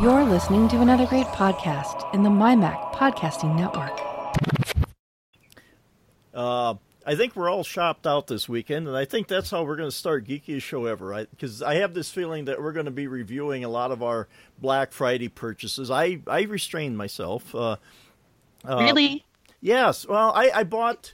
You're listening to another great podcast in the MyMac Podcasting Network. Uh, I think we're all shopped out this weekend, and I think that's how we're going to start Geekiest Show Ever. Because I, I, have this feeling that we're going to be reviewing a lot of our Black Friday purchases. I, I restrained myself. Uh, uh, really? Yes. Well, I, I bought.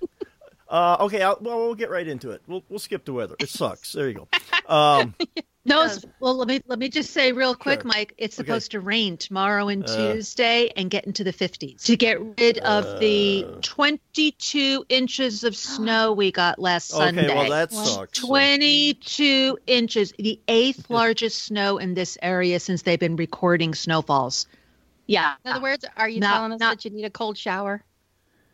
Uh, okay, I'll, well, we'll get right into it. We'll we'll skip the weather. It sucks. There you go. Um, no, well, let me let me just say real quick, sure. Mike. It's supposed okay. to rain tomorrow and uh, Tuesday, and get into the 50s to get rid of uh, the 22 inches of snow we got last okay, Sunday. Okay, well that sucks. 22 inches, the eighth largest snow in this area since they've been recording snowfalls. Yeah. In other words, are you not, telling us not, that you need a cold shower?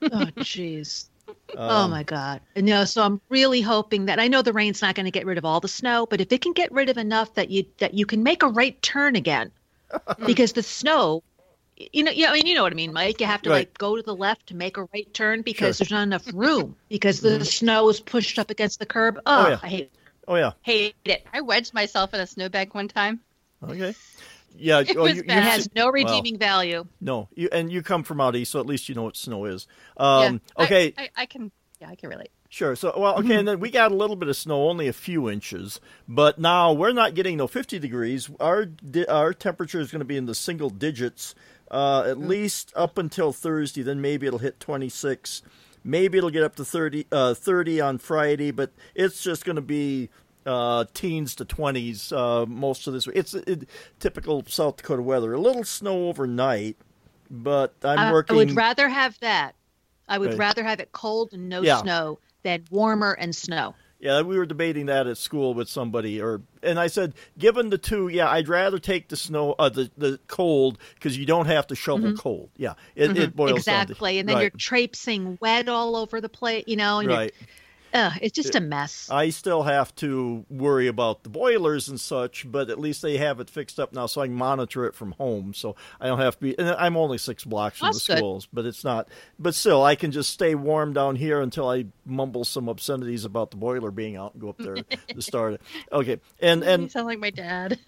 oh, jeez. Oh, um, oh my God! And, you know, so I'm really hoping that I know the rain's not going to get rid of all the snow, but if it can get rid of enough that you that you can make a right turn again, because the snow, you know, yeah, I mean, you know what I mean, Mike. You have to right. like go to the left to make a right turn because sure. there's not enough room because the mm-hmm. snow is pushed up against the curb. Oh, oh yeah. I hate. It. Oh yeah. Hate it. I wedged myself in a snowbank one time. Okay. Yeah, it, well, you, it has no redeeming well, value. No, you, and you come from out east, so at least you know what snow is. Um, yeah, okay, I, I, I, can. Yeah, I can relate. Sure. So, well, okay, mm-hmm. and then we got a little bit of snow, only a few inches, but now we're not getting no 50 degrees. Our our temperature is going to be in the single digits, uh, at mm-hmm. least up until Thursday. Then maybe it'll hit 26. Maybe it'll get up to 30, uh, 30 on Friday, but it's just going to be uh, teens to 20s uh, most of this week. It's it, typical South Dakota weather. A little snow overnight, but I'm working. I would rather have that. I would rather have it cold and no yeah. snow than warmer and snow. Yeah, we were debating that at school with somebody, or and I said, given the two, yeah, I'd rather take the snow, uh, the the cold, because you don't have to shovel mm-hmm. cold. Yeah, it, mm-hmm. it boils exactly, to, and then right. you're traipsing wet all over the place, you know, and right. Ugh, it's just a mess. I still have to worry about the boilers and such, but at least they have it fixed up now, so I can monitor it from home. So I don't have to be. And I'm only six blocks from That's the schools, good. but it's not. But still, I can just stay warm down here until I mumble some obscenities about the boiler being out and go up there to start it. Okay, and and you sound like my dad.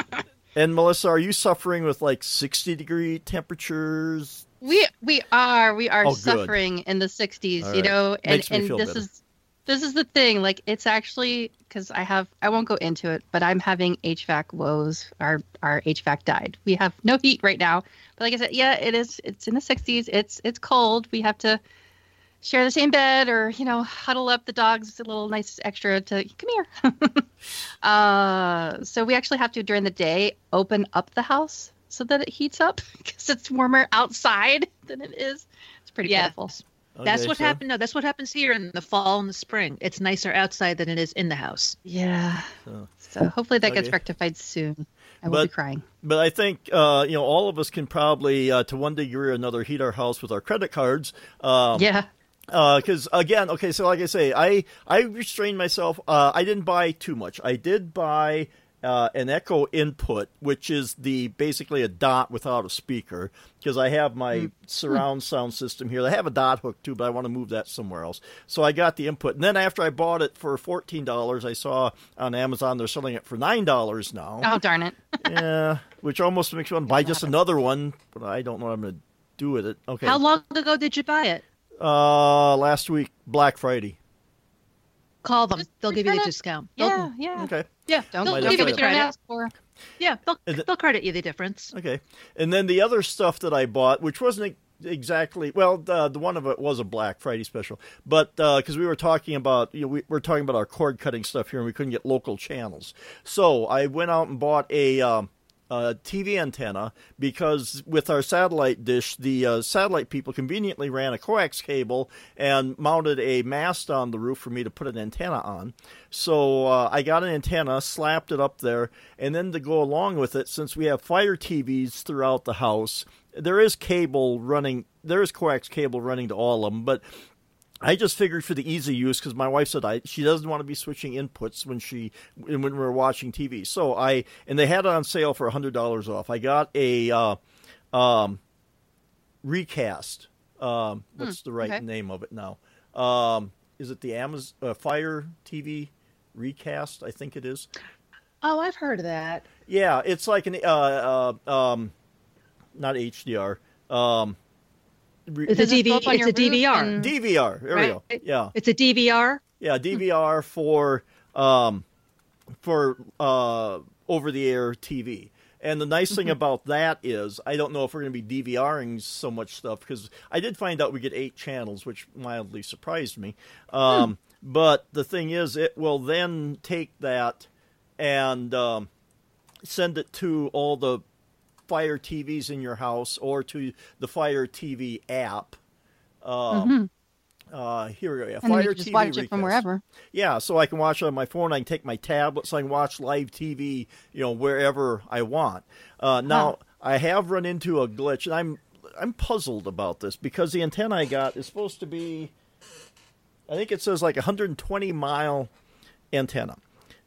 and Melissa, are you suffering with like 60 degree temperatures? We we are we are oh, suffering in the 60s, right. you know, and and this better. is this is the thing like it's actually because i have i won't go into it but i'm having hvac woes our our hvac died. We have no heat right now but like i said yeah it is it's in the 60s it's it's cold. We have to share the same bed or you know huddle up the dogs It's a little nice extra to come here. Uh, so we actually have to during the day open up the house so that it heats up because it's warmer outside than it is. It's pretty yeah. Pitiful that's what happened. No, that's what happens here in the fall and the spring. It's nicer outside than it is in the house. Yeah. So, so hopefully that okay. gets rectified soon. I will but, be crying. But I think uh, you know all of us can probably, uh, to one degree or another, heat our house with our credit cards. Um, yeah. Because uh, again, okay, so like I say, I I restrained myself. Uh, I didn't buy too much. I did buy uh, an echo input, which is the basically a dot without a speaker, because I have my mm. surround sound system here. I have a dot hook too, but I want to move that somewhere else. So I got the input, and then after I bought it for fourteen dollars, I saw on Amazon they're selling it for nine dollars now. Oh darn it! yeah, which almost makes me want to buy just another one, but I don't know what I'm going to do with it. Okay. How long ago did you buy it? Uh, last week, Black Friday. Call them. Just they'll give you the discount. Yeah, yeah. Okay. Yeah, don't they'll give you what you ask for. Yeah, they'll, they'll credit you the difference. Okay. And then the other stuff that I bought, which wasn't exactly well uh, the one of it was a black friday special but because uh, we were talking about you know we were talking about our cord cutting stuff here and we couldn't get local channels so i went out and bought a um, uh, TV antenna because with our satellite dish, the uh, satellite people conveniently ran a coax cable and mounted a mast on the roof for me to put an antenna on. So uh, I got an antenna, slapped it up there, and then to go along with it, since we have Fire TVs throughout the house, there is cable running. There is coax cable running to all of them, but I just figured for the easy use because my wife said I she doesn't want to be switching inputs when she when we're watching TV. So I and they had it on sale for hundred dollars off. I got a uh, um, recast. Um, what's hmm, the right okay. name of it now? Um, is it the Amazon uh, Fire TV recast? I think it is. Oh, I've heard of that. Yeah, it's like an uh, uh um, not HDR. It's a DV. It's a DVR. And... DVR. There right? we go. Yeah. It's a DVR. Yeah, DVR for um, for uh, over the air TV. And the nice thing mm-hmm. about that is, I don't know if we're going to be DVRing so much stuff because I did find out we get eight channels, which mildly surprised me. Um, hmm. But the thing is, it will then take that and um, send it to all the Fire TVs in your house or to the Fire TV app. Um, mm-hmm. Uh, here we go. Yeah, and Fire just TV watch it from wherever. Yeah, so I can watch it on my phone. I can take my tablet, so I can watch live TV, you know, wherever I want. Uh, now, huh. I have run into a glitch, and I'm I'm puzzled about this because the antenna I got is supposed to be, I think it says like 120 mile antenna.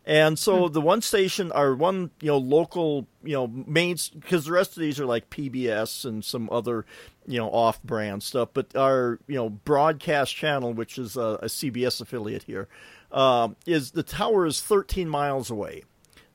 And so hmm. the one station, our one you know local you know mains, because the rest of these are like PBS and some other you know off-brand stuff. But our you know broadcast channel, which is a, a CBS affiliate here, uh, is the tower is 13 miles away.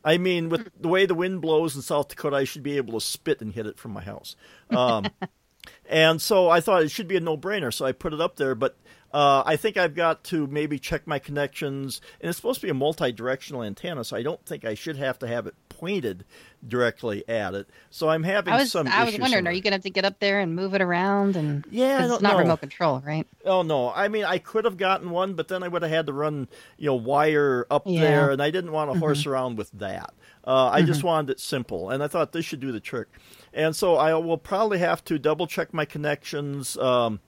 I mean, with hmm. the way the wind blows in South Dakota, I should be able to spit and hit it from my house. Um, and so I thought it should be a no-brainer, so I put it up there. But uh, I think I've got to maybe check my connections, and it's supposed to be a multi-directional antenna, so I don't think I should have to have it pointed directly at it. So I'm having I was, some. I was wondering, are you going to have to get up there and move it around? And yeah, it's not know. remote control, right? Oh no, I mean I could have gotten one, but then I would have had to run you know wire up yeah. there, and I didn't want to mm-hmm. horse around with that. Uh, I mm-hmm. just wanted it simple, and I thought this should do the trick. And so I will probably have to double check my connections. Um,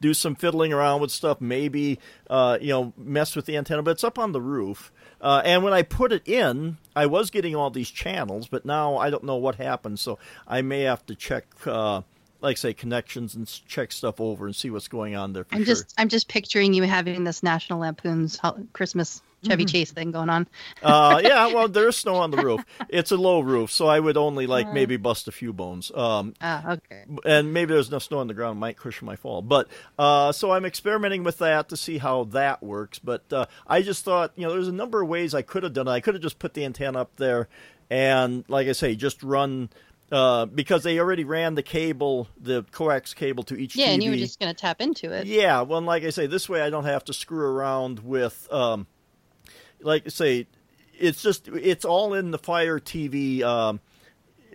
do some fiddling around with stuff, maybe uh, you know mess with the antenna, but it's up on the roof. Uh, and when I put it in, I was getting all these channels, but now I don't know what happened, so I may have to check. Uh, like say connections and check stuff over and see what's going on there. I'm sure. just I'm just picturing you having this National Lampoon's Christmas Chevy mm-hmm. Chase thing going on. uh, yeah, well, there's snow on the roof. It's a low roof, so I would only like uh, maybe bust a few bones. Um, ah, okay. And maybe there's no snow on the ground, might cushion my fall. But uh, so I'm experimenting with that to see how that works. But uh, I just thought, you know, there's a number of ways I could have done it. I could have just put the antenna up there, and like I say, just run. Uh, because they already ran the cable, the coax cable to each yeah, TV. and you were just going to tap into it. Yeah, well, like I say, this way I don't have to screw around with um, like say, it's just it's all in the Fire TV um,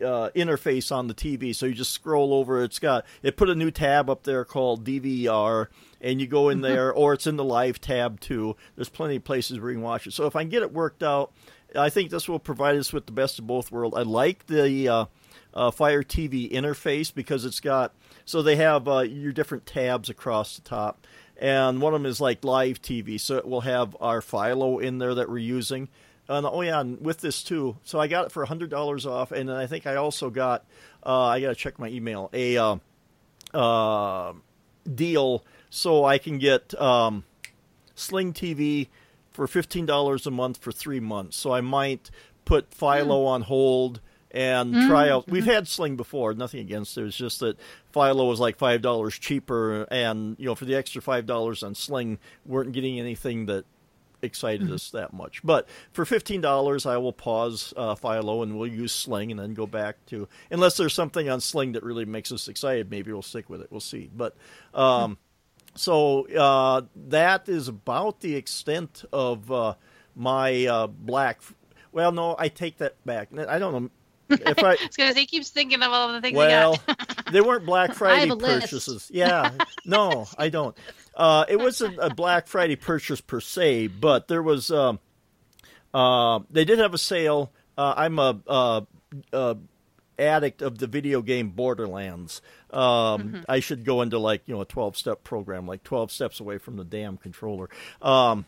uh, interface on the TV. So you just scroll over. It's got it put a new tab up there called DVR, and you go in mm-hmm. there, or it's in the live tab too. There's plenty of places where you can watch it. So if I can get it worked out, I think this will provide us with the best of both worlds. I like the uh, uh, Fire TV interface because it's got so they have uh, your different tabs across the top and one of them is like live TV, so it will have our Philo in there that we're using. And oh yeah, and with this too. So I got it for hundred dollars off, and then I think I also got. Uh, I got to check my email. A uh, uh, deal so I can get um, Sling TV for fifteen dollars a month for three months. So I might put Philo mm. on hold and mm-hmm. try out. We've had Sling before, nothing against it. It's just that Philo was like five dollars cheaper, and you know for the extra five dollars on Sling, weren't getting anything that excited mm-hmm. us that much. But for fifteen dollars, I will pause uh, Philo and we'll use Sling, and then go back to unless there's something on Sling that really makes us excited. Maybe we'll stick with it. We'll see. But um, so uh, that is about the extent of uh, my uh, black. Well, no, I take that back. I don't know if I, because he keeps thinking of all the things. Well, they weren't Black Friday purchases. List. Yeah, no, I don't. Uh, it wasn't a Black Friday purchase per se, but there was. Um, uh, they did have a sale. Uh, I'm a, a, a, addict of the video game Borderlands. Um, mm-hmm. I should go into like you know a 12 step program, like 12 steps away from the damn controller. Um,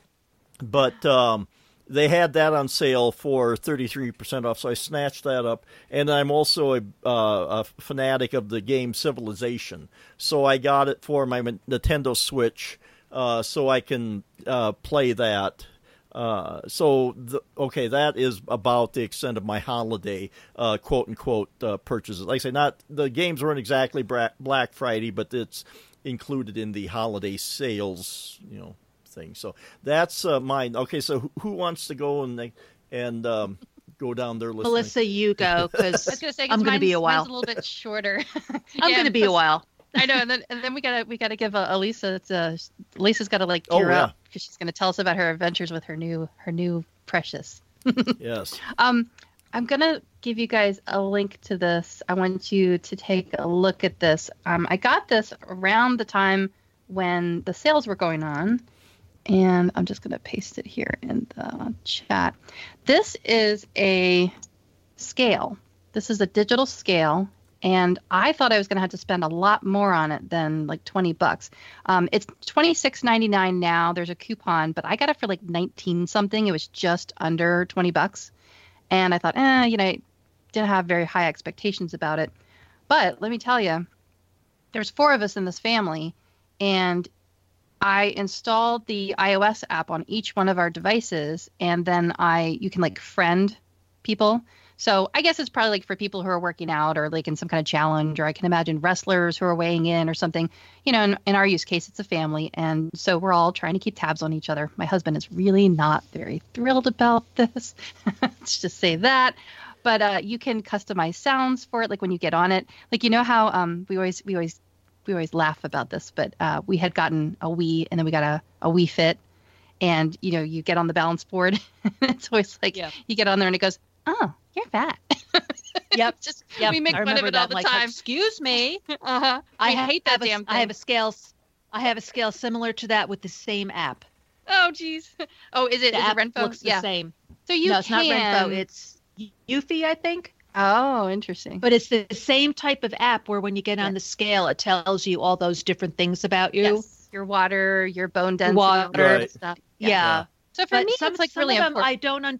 but um, they had that on sale for 33% off, so I snatched that up. And I'm also a, uh, a, fanatic of the game Civilization, so I got it for my Nintendo Switch uh, so I can uh, play that. Uh, so the, okay, that is about the extent of my holiday uh, quote unquote uh, purchases. Like I say, not the games weren't exactly Black Friday, but it's included in the holiday sales, you know, thing. So that's uh, mine. Okay, so who, who, wants to go and and um, go down there listening. Melissa, you go because I was gonna say I'm going to be a while. a little bit shorter. I'm going to be a while. I know, and then and then we gotta we gotta give uh, Elisa. It's uh, Lisa's got to like oh, gear oh, yeah. up because she's going to tell us about her adventures with her new her new precious. yes. Um, I'm gonna give you guys a link to this. I want you to take a look at this. Um, I got this around the time when the sales were going on, and I'm just gonna paste it here in the chat. This is a scale. This is a digital scale, and I thought I was gonna have to spend a lot more on it than like 20 bucks. Um, it's 26.99 now. There's a coupon, but I got it for like 19 something. It was just under 20 bucks. And I thought, eh, you know, I didn't have very high expectations about it. But let me tell you, there's four of us in this family, and I installed the iOS app on each one of our devices, and then I you can like friend people. So I guess it's probably like for people who are working out or like in some kind of challenge, or I can imagine wrestlers who are weighing in or something. You know, in, in our use case, it's a family, and so we're all trying to keep tabs on each other. My husband is really not very thrilled about this. Let's just say that. But uh, you can customize sounds for it, like when you get on it. Like you know how um, we always we always we always laugh about this, but uh, we had gotten a Wii, and then we got a a Wii Fit, and you know you get on the balance board. And it's always like yeah. you get on there and it goes, oh you're fat. yep. Just yep. we make fun of it all the like, time. Excuse me. Uh-huh. I hate that damn thing. I have a scale. I have a scale similar to that with the same app. Oh, geez. Oh, is it? The is app it Renpho? looks yeah. the same. So you no, it's can... not Renpho. It's Eufy, I think. Oh, interesting. But it's the same type of app where when you get on the scale, it tells you all those different things about you. Yes. Your water, your bone density, water, right. stuff. Yeah. yeah. So for but me, some, it's like some really of them important. I don't. Un-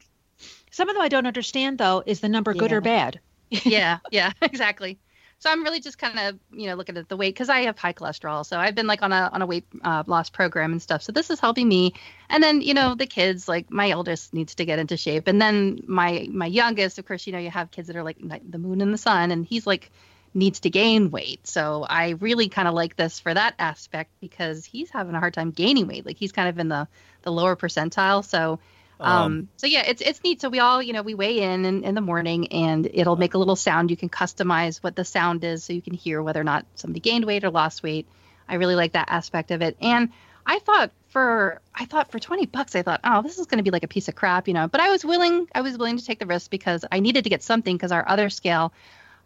some of them I don't understand though. Is the number good or bad? yeah, yeah, exactly. So I'm really just kind of you know looking at the weight because I have high cholesterol. So I've been like on a on a weight uh, loss program and stuff. So this is helping me. And then you know the kids like my eldest needs to get into shape, and then my my youngest, of course, you know you have kids that are like the moon and the sun, and he's like needs to gain weight. So I really kind of like this for that aspect because he's having a hard time gaining weight. Like he's kind of in the the lower percentile. So um, um, so yeah, it's it's neat. So we all, you know, we weigh in, in in the morning, and it'll make a little sound. You can customize what the sound is, so you can hear whether or not somebody gained weight or lost weight. I really like that aspect of it. And I thought for I thought for 20 bucks, I thought, oh, this is going to be like a piece of crap, you know. But I was willing, I was willing to take the risk because I needed to get something because our other scale,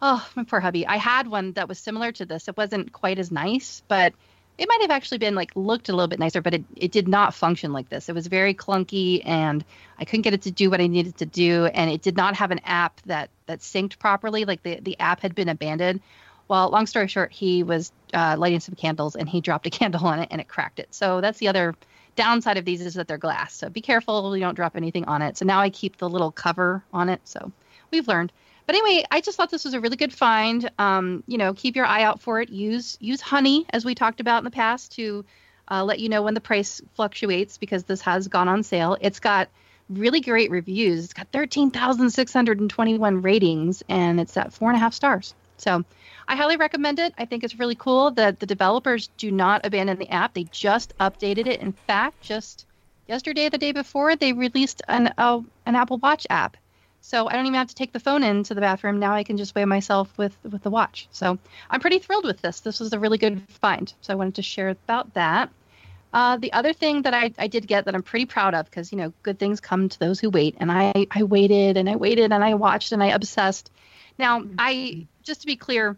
oh, my poor hubby, I had one that was similar to this. It wasn't quite as nice, but it might have actually been like looked a little bit nicer, but it, it did not function like this. It was very clunky and I couldn't get it to do what I needed to do. And it did not have an app that, that synced properly. Like the, the app had been abandoned. Well, long story short, he was uh, lighting some candles and he dropped a candle on it and it cracked it. So that's the other downside of these is that they're glass. So be careful you don't drop anything on it. So now I keep the little cover on it. So we've learned. But anyway, I just thought this was a really good find. Um, you know, keep your eye out for it. Use use honey as we talked about in the past to uh, let you know when the price fluctuates because this has gone on sale. It's got really great reviews. It's got 13,621 ratings and it's at four and a half stars. So I highly recommend it. I think it's really cool that the developers do not abandon the app. They just updated it. In fact, just yesterday, the day before, they released an uh, an Apple Watch app so I don't even have to take the phone into the bathroom. Now I can just weigh myself with with the watch. So I'm pretty thrilled with this. This was a really good find. So I wanted to share about that. Uh, the other thing that I, I did get that I'm pretty proud of because you know good things come to those who wait and I I waited and I waited and I watched and I obsessed. Now I just to be clear,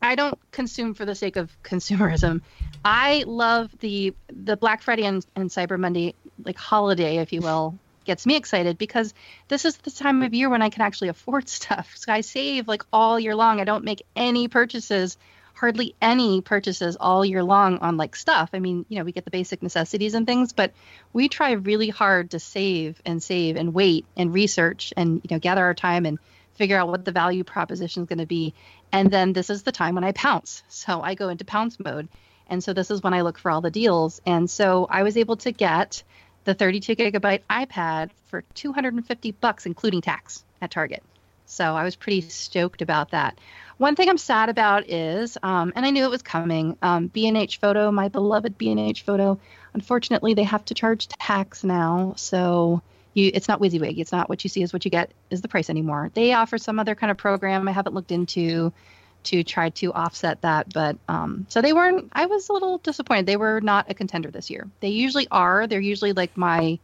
I don't consume for the sake of consumerism. I love the the Black Friday and, and Cyber Monday like holiday, if you will, gets me excited because this is the time of year when I can actually afford stuff. So I save like all year long. I don't make any purchases, hardly any purchases all year long on like stuff. I mean, you know, we get the basic necessities and things, but we try really hard to save and save and wait and research and, you know, gather our time and figure out what the value proposition is going to be. And then this is the time when I pounce. So I go into pounce mode. And so this is when I look for all the deals. And so I was able to get the 32 gigabyte iPad for 250 bucks, including tax at Target. So I was pretty stoked about that. One thing I'm sad about is, um, and I knew it was coming, um, B&H Photo, my beloved B&H Photo. Unfortunately, they have to charge tax now. So you it's not WYSIWYG. It's not what you see is what you get is the price anymore. They offer some other kind of program I haven't looked into to try to offset that. But um, so they weren't. I was a little disappointed. They were not a contender this year. They usually are. They're usually like my.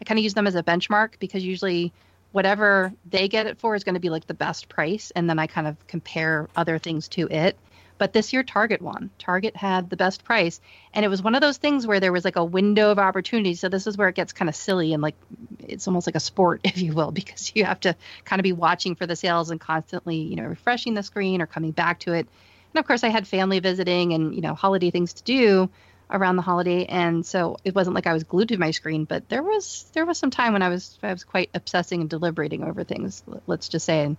I kind of use them as a benchmark because usually whatever they get it for is going to be like the best price, and then I kind of compare other things to it. But this year, Target won. Target had the best price. And it was one of those things where there was like a window of opportunity. So this is where it gets kind of silly and like it's almost like a sport, if you will, because you have to kind of be watching for the sales and constantly, you know, refreshing the screen or coming back to it. And of course, I had family visiting and, you know, holiday things to do around the holiday and so it wasn't like I was glued to my screen but there was there was some time when I was I was quite obsessing and deliberating over things let's just say and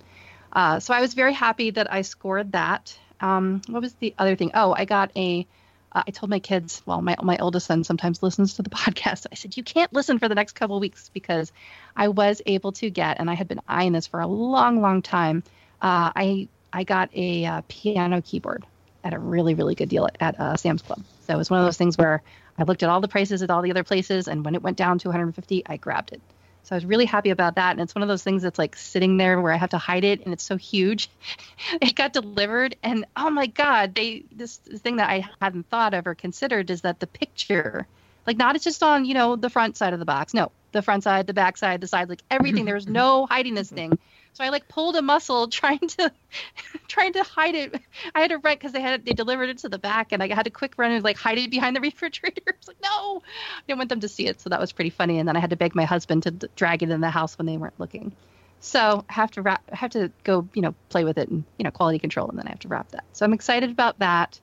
uh, so I was very happy that I scored that um, what was the other thing? Oh, I got a. Uh, I told my kids, well, my my oldest son sometimes listens to the podcast. I said, you can't listen for the next couple weeks because I was able to get, and I had been eyeing this for a long, long time. Uh, I I got a uh, piano keyboard at a really, really good deal at, at uh, Sam's Club. So it was one of those things where I looked at all the prices at all the other places, and when it went down to 150, I grabbed it. So I was really happy about that. And it's one of those things that's like sitting there where I have to hide it and it's so huge. it got delivered and oh my God, they this thing that I hadn't thought of or considered is that the picture, like not it's just on, you know, the front side of the box. No, the front side, the back side, the side, like everything. There's no hiding this thing. So I like pulled a muscle trying to trying to hide it. I had to run because they had they delivered it to the back, and I had to quick run and like hide it behind the refrigerator. Like, no, I didn't want them to see it, so that was pretty funny. And then I had to beg my husband to d- drag it in the house when they weren't looking. So I have to wrap, I have to go, you know, play with it and you know quality control, and then I have to wrap that. So I'm excited about that.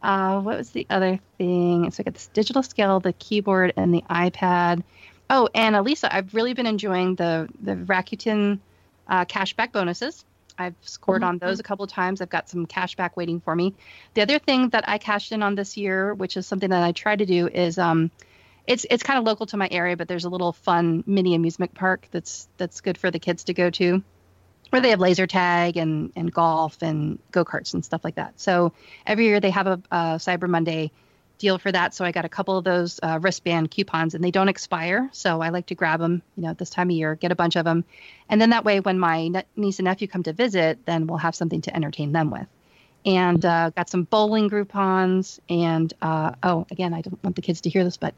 Uh, what was the other thing? So I got this digital scale, the keyboard, and the iPad. Oh, and Elisa, I've really been enjoying the the Rakuten uh, cashback bonuses. I've scored mm-hmm. on those a couple of times. I've got some cash back waiting for me. The other thing that I cashed in on this year, which is something that I try to do, is um, it's it's kind of local to my area, but there's a little fun mini amusement park that's that's good for the kids to go to, where they have laser tag and and golf and go karts and stuff like that. So every year they have a, a Cyber Monday deal for that. So I got a couple of those uh, wristband coupons, and they don't expire. So I like to grab them, you know, this time of year, get a bunch of them, and then that way, when my ne- niece and nephew come to visit, then we'll have something to entertain them with. And uh, got some bowling Groupons, and uh, oh, again, I don't want the kids to hear this, but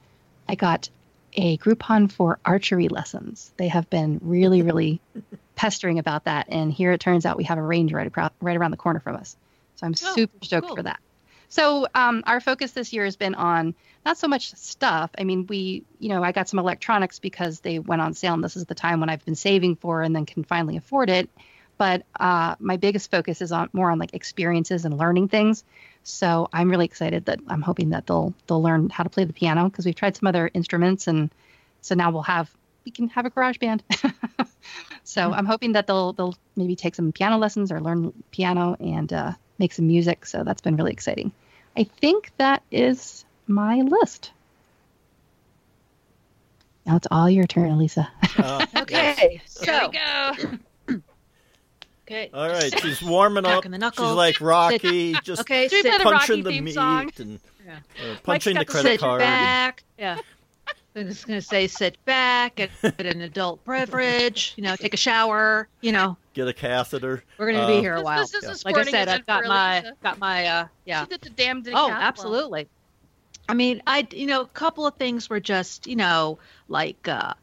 I got a Groupon for archery lessons. They have been really, really pestering about that, and here it turns out we have a range right, across, right around the corner from us. So I'm oh, super stoked cool. for that. So um, our focus this year has been on not so much stuff. I mean, we, you know, I got some electronics because they went on sale, and this is the time when I've been saving for and then can finally afford it. But uh, my biggest focus is on more on like experiences and learning things. So I'm really excited that I'm hoping that they'll they'll learn how to play the piano because we've tried some other instruments, and so now we'll have we can have a garage band. so. I'm hoping that they'll they'll maybe take some piano lessons or learn piano and uh, make some music. So that's been really exciting. I think that is my list. Now it's all your turn, Elisa. Uh, okay, yes. so Here we go. okay. All right, she's warming up. She's like Rocky, just okay, sit. punching the meat song. and yeah. uh, punching the credit sit card. Back. And... Yeah. I'm just going to say sit back, get, get an adult beverage, you know, take a shower, you know. Get a catheter. We're going to uh, be here a while. This, this is like I said, I've got my Lisa. got my uh yeah. She did the damn Oh, absolutely. I mean, I you know, a couple of things were just, you know, like uh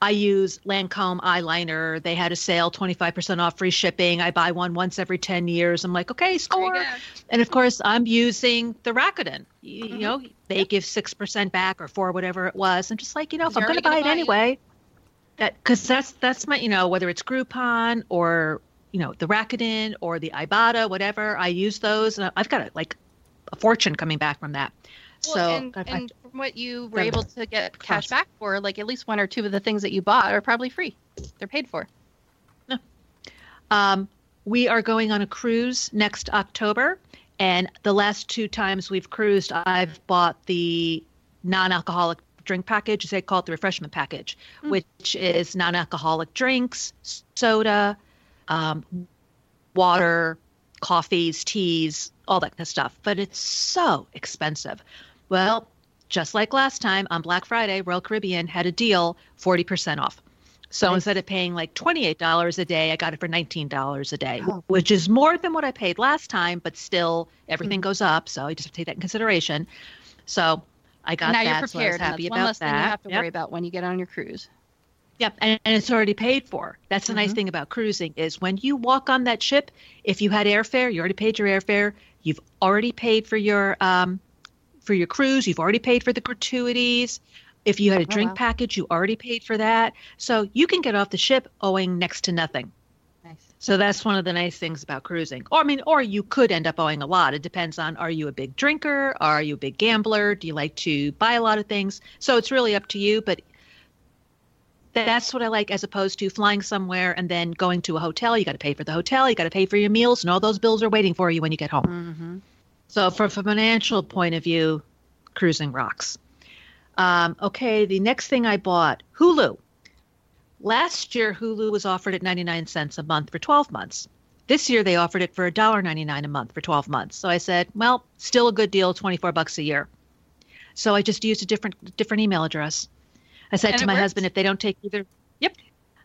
I use Lancome eyeliner. They had a sale, 25% off free shipping. I buy one once every 10 years. I'm like, okay, score. And of course, I'm using the Rakuten. You, mm-hmm. you know, they yep. give 6% back or 4 whatever it was. I'm just like, you know, if I'm going to buy it anyway, it. that cuz that's that's my, you know, whether it's Groupon or, you know, the Rakuten or the Ibotta, whatever, I use those and I've got a, like a fortune coming back from that. Well, so and, and from what you were able to get cash back for, like at least one or two of the things that you bought are probably free. They're paid for. No. Um, we are going on a cruise next October, and the last two times we've cruised, I've bought the non-alcoholic drink package. They call it the refreshment package, mm. which is non-alcoholic drinks, soda, um, water, coffees, teas, all that kind of stuff. But it's so expensive. Well, just like last time on Black Friday, Royal Caribbean had a deal 40% off. So nice. instead of paying like $28 a day, I got it for $19 a day, oh. which is more than what I paid last time, but still everything mm-hmm. goes up. So you just have to take that in consideration. So I got now that. You're prepared. So happy about one less that. thing you have to yep. worry about when you get on your cruise. Yep, and, and it's already paid for. That's the mm-hmm. nice thing about cruising is when you walk on that ship, if you had airfare, you already paid your airfare. You've already paid for your um, for your cruise. You've already paid for the gratuities. If you had a oh, drink wow. package, you already paid for that. So you can get off the ship owing next to nothing. Nice. So that's one of the nice things about cruising. Or I mean, or you could end up owing a lot. It depends on are you a big drinker? Are you a big gambler? Do you like to buy a lot of things? So it's really up to you. But that's what I like as opposed to flying somewhere and then going to a hotel. You got to pay for the hotel, you got to pay for your meals, and all those bills are waiting for you when you get home. Mm-hmm. So, from a financial point of view, cruising rocks. Um, okay, the next thing I bought Hulu. Last year, Hulu was offered at 99 cents a month for 12 months. This year, they offered it for $1.99 a month for 12 months. So I said, well, still a good deal, 24 bucks a year. So I just used a different different email address. I said and to my works. husband, if they don't take either, yep,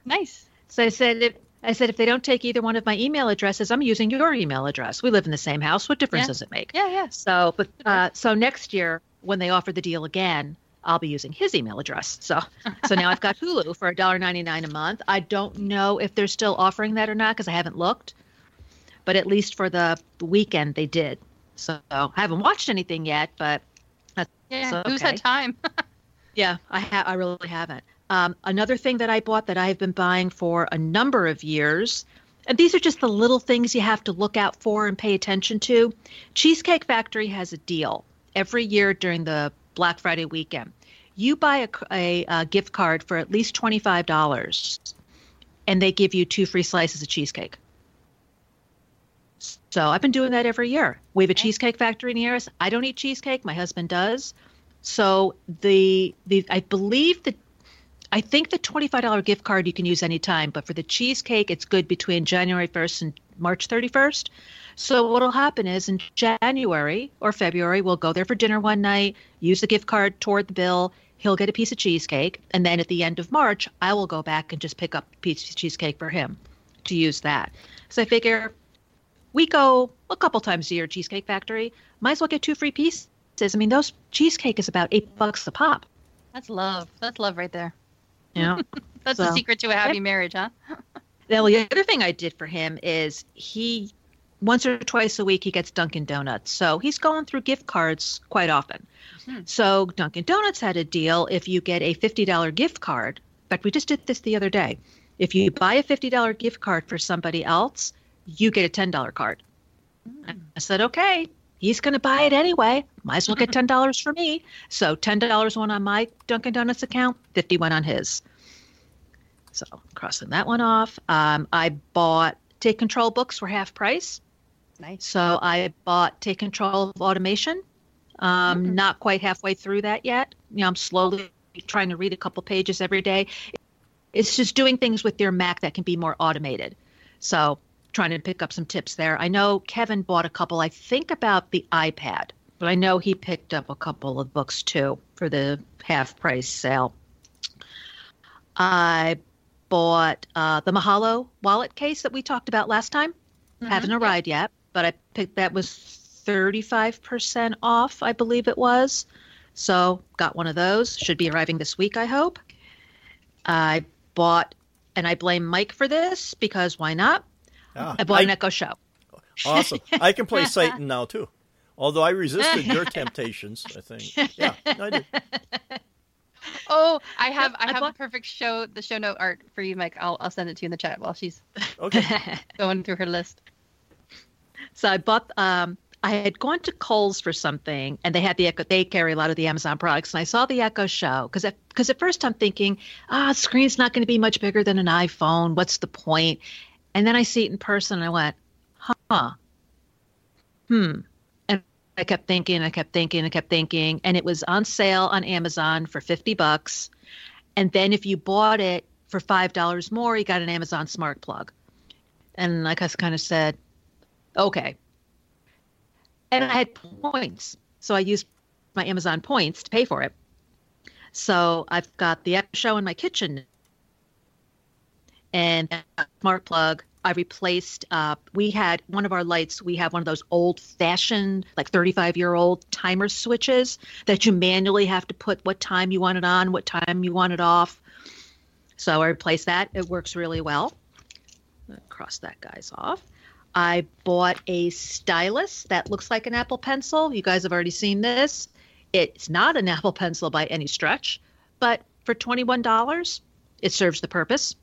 nice. So I said, if, I said, if they don't take either one of my email addresses, I'm using your email address. We live in the same house. What difference yeah. does it make? Yeah, yeah. So, but uh, so next year when they offer the deal again, I'll be using his email address. So, so now I've got Hulu for $1.99 a month. I don't know if they're still offering that or not because I haven't looked, but at least for the weekend they did. So I haven't watched anything yet, but yeah, okay. who's had time? Yeah, I ha- I really haven't. Um, another thing that I bought that I've been buying for a number of years, and these are just the little things you have to look out for and pay attention to. Cheesecake Factory has a deal every year during the Black Friday weekend. You buy a, a, a gift card for at least twenty five dollars, and they give you two free slices of cheesecake. So I've been doing that every year. We have a cheesecake factory near us. I don't eat cheesecake. My husband does. So the the I believe that I think the $25 gift card you can use anytime, but for the cheesecake, it's good between January 1st and March 31st. So what'll happen is in January or February, we'll go there for dinner one night, use the gift card toward the bill. He'll get a piece of cheesecake, and then at the end of March, I will go back and just pick up a piece of cheesecake for him to use that. So I figure we go a couple times a year, Cheesecake Factory. Might as well get two free pieces I mean, those cheesecake is about eight bucks a pop. That's love. That's love right there. Yeah. That's so, the secret to a happy marriage, huh? Now, the other thing I did for him is he once or twice a week he gets Dunkin' Donuts. So he's going through gift cards quite often. Hmm. So Dunkin' Donuts had a deal if you get a $50 gift card. In fact, we just did this the other day. If you buy a $50 gift card for somebody else, you get a $10 card. Hmm. I said, okay he's going to buy it anyway. Might as well get ten dollars for me. So ten dollars went on my Dunkin' Donuts account, fifty went on his. So crossing that one off. Um, I bought Take Control books for half price. Nice. So I bought Take Control of Automation. Um, mm-hmm. Not quite halfway through that yet. You know, I'm slowly trying to read a couple pages every day. It's just doing things with your Mac that can be more automated. So trying to pick up some tips there. I know Kevin bought a couple, I think about the iPad, but I know he picked up a couple of books too for the half price sale. I bought uh, the Mahalo wallet case that we talked about last time. Mm-hmm. Haven't arrived yet, but I picked that was 35% off, I believe it was. So got one of those. Should be arriving this week, I hope. I bought, and I blame Mike for this because why not? Ah, I bought I, an Echo Show. Awesome. I can play Satan now too. Although I resisted your temptations, I think. Yeah, I did. Oh, I have I have bought... the perfect show the show note art for you, Mike. I'll I'll send it to you in the chat while she's okay going through her list. So I bought um I had gone to Kohl's for something, and they had the Echo. They carry a lot of the Amazon products, and I saw the Echo Show because because at, at first I'm thinking, ah, oh, screen's not going to be much bigger than an iPhone. What's the point? And then I see it in person and I went, huh, hmm. And I kept thinking, I kept thinking, I kept thinking. And it was on sale on Amazon for 50 bucks. And then if you bought it for $5 more, you got an Amazon smart plug. And like I kind of said, okay. And I had points. So I used my Amazon points to pay for it. So I've got the Show in my kitchen and smart plug. I replaced. Uh, we had one of our lights. We have one of those old-fashioned, like 35-year-old timer switches that you manually have to put what time you want it on, what time you want it off. So I replaced that. It works really well. Cross that guy's off. I bought a stylus that looks like an Apple Pencil. You guys have already seen this. It's not an Apple Pencil by any stretch, but for $21, it serves the purpose.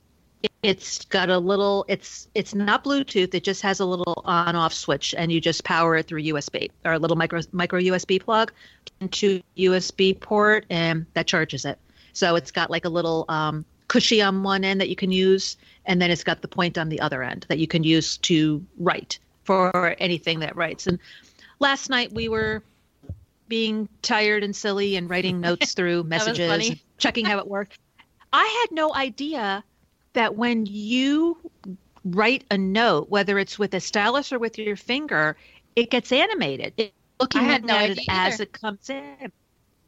It's got a little it's it's not Bluetooth, it just has a little on off switch and you just power it through USB or a little micro micro USB plug into USB port and that charges it. So it's got like a little um, cushy on one end that you can use, and then it's got the point on the other end that you can use to write for anything that writes. And last night we were being tired and silly and writing notes through messages, checking how it worked. I had no idea that when you write a note, whether it's with a stylus or with your finger, it gets animated. It, looking at no it as it comes in.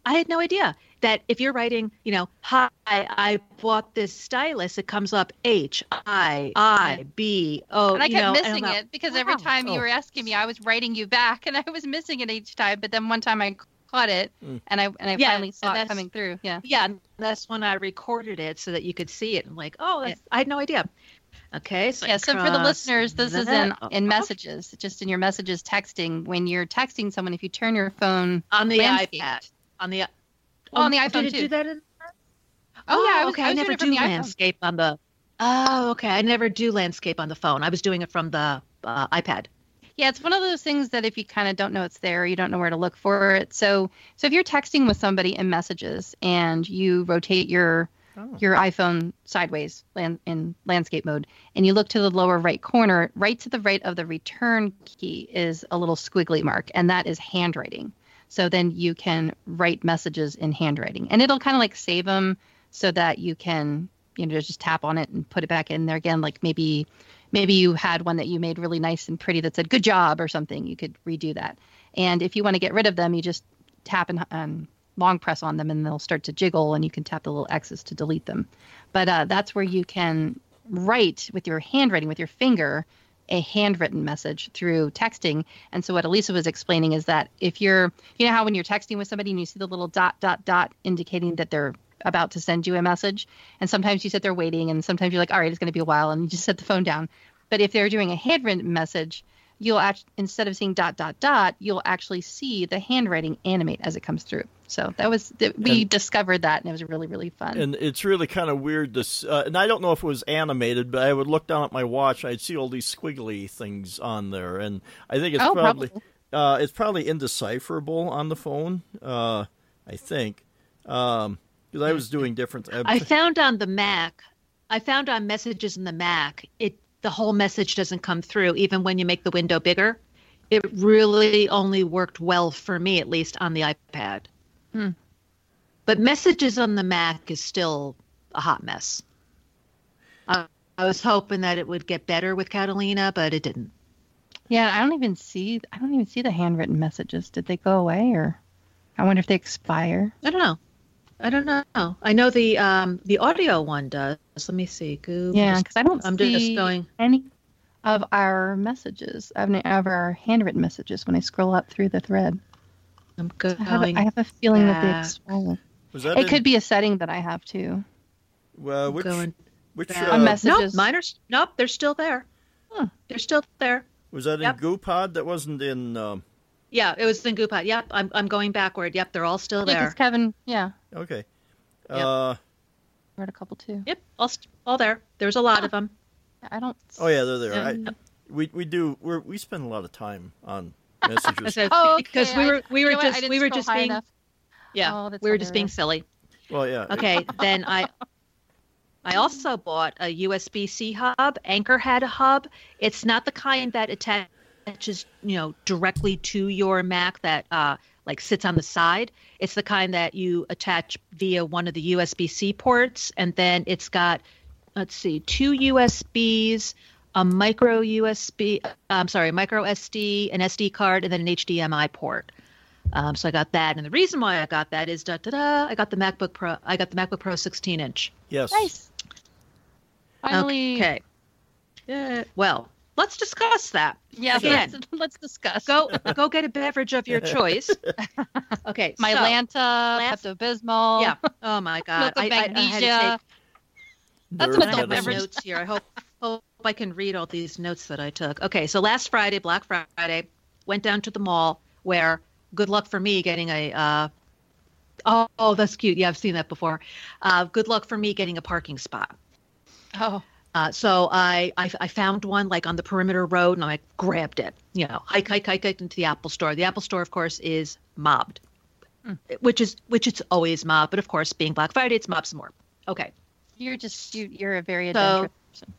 I had no idea that if you're writing, you know, hi, I bought this stylus, it comes up H I I B O. And I kept know, missing it because wow. every time you were asking me, I was writing you back, and I was missing it each time. But then one time I caught it, mm. and I and I yeah, finally saw it coming through. Yeah, yeah, that's when I recorded it so that you could see it. I'm like, oh, yeah. I had no idea. Okay, so yeah. So for the listeners, this that. is in in messages, just in your messages texting. When you're texting someone, if you turn your phone on the iPad, on the Oh, on the iPhone did too. do that in? Oh, yeah, I was, okay. I, was I never do landscape on the. Oh, okay. I never do landscape on the phone. I was doing it from the uh, iPad. Yeah, it's one of those things that if you kind of don't know it's there, you don't know where to look for it. So, so if you're texting with somebody in messages and you rotate your oh. your iPhone sideways land, in landscape mode, and you look to the lower right corner, right to the right of the return key is a little squiggly mark, and that is handwriting. So then you can write messages in handwriting, and it'll kind of like save them so that you can you know just tap on it and put it back in there again. Like maybe maybe you had one that you made really nice and pretty that said "good job" or something. You could redo that. And if you want to get rid of them, you just tap and um, long press on them, and they'll start to jiggle, and you can tap the little X's to delete them. But uh, that's where you can write with your handwriting with your finger a handwritten message through texting. And so what Elisa was explaining is that if you're, you know how when you're texting with somebody and you see the little dot, dot, dot indicating that they're about to send you a message, and sometimes you sit there waiting, and sometimes you're like, all right, it's going to be a while, and you just set the phone down. But if they're doing a handwritten message, you'll act, instead of seeing dot, dot, dot, you'll actually see the handwriting animate as it comes through. So that was we and, discovered that, and it was really really fun. And it's really kind of weird to, uh, and I don't know if it was animated, but I would look down at my watch, I'd see all these squiggly things on there, and I think it's oh, probably, probably. Uh, it's probably indecipherable on the phone. Uh, I think because I was doing different. I found on the Mac. I found on messages in the Mac, it the whole message doesn't come through, even when you make the window bigger. It really only worked well for me, at least on the iPad. Hmm. But messages on the Mac is still a hot mess. I, I was hoping that it would get better with Catalina, but it didn't. Yeah, I don't even see. I don't even see the handwritten messages. Did they go away, or I wonder if they expire? I don't know. I don't know. I know the um the audio one does. Let me see. Google. Yeah, because I don't. I'm just going any of our messages. I mean, of our handwritten messages when I scroll up through the thread. I'm good. I have, a, I have a feeling back. that they expired. Was that it in... could be a setting that I have too. Well, which going which uh, messages? Nope, mine are nope. They're still there. Huh. They're still there. Was that yep. in GoodPod? That wasn't in. Um... Yeah, it was in Yep, I'm I'm going backward. Yep, they're all still there. yeah, there. Kevin, yeah. Okay. Yep. Uh, read a couple too. Yep, all all there. There's a lot of them. I don't. Oh yeah, they're there. I, we we do we we spend a lot of time on messages. oh, okay. because we were we were just we were just being enough. yeah oh, we were just being silly. Well, yeah. Okay, then I I also bought a USB C hub. Anker had a hub. It's not the kind that attaches you know directly to your Mac that uh, like sits on the side. It's the kind that you attach via one of the USB C ports, and then it's got let's see two USBs a micro USB, I'm sorry, micro SD, an SD card, and then an HDMI port. Um, so I got that, and the reason why I got that is da da da. I got the MacBook Pro. I got the MacBook Pro 16 inch. Yes. Nice. Finally. Okay. Uh, well, let's discuss that. Yeah, let's, let's, discuss. Go go get a beverage of your choice. Okay. My so, Lanta, Pepto Bismol. Yeah. Oh my God. I, magnesia. I, I take, That's what the beverage. Notes here. I hope hope I can read all these notes that I took. Okay. So last Friday, Black Friday, went down to the mall where good luck for me getting a. Uh, oh, oh, that's cute. Yeah, I've seen that before. Uh, good luck for me getting a parking spot. Oh. Uh, so I, I, I found one like on the perimeter road and I grabbed it. You know, hike hike hike hike into the Apple Store. The Apple Store, of course, is mobbed, mm. which is which it's always mobbed. But of course, being Black Friday, it's mobbed some more. Okay. You're just you, you're a very adventurous so, person.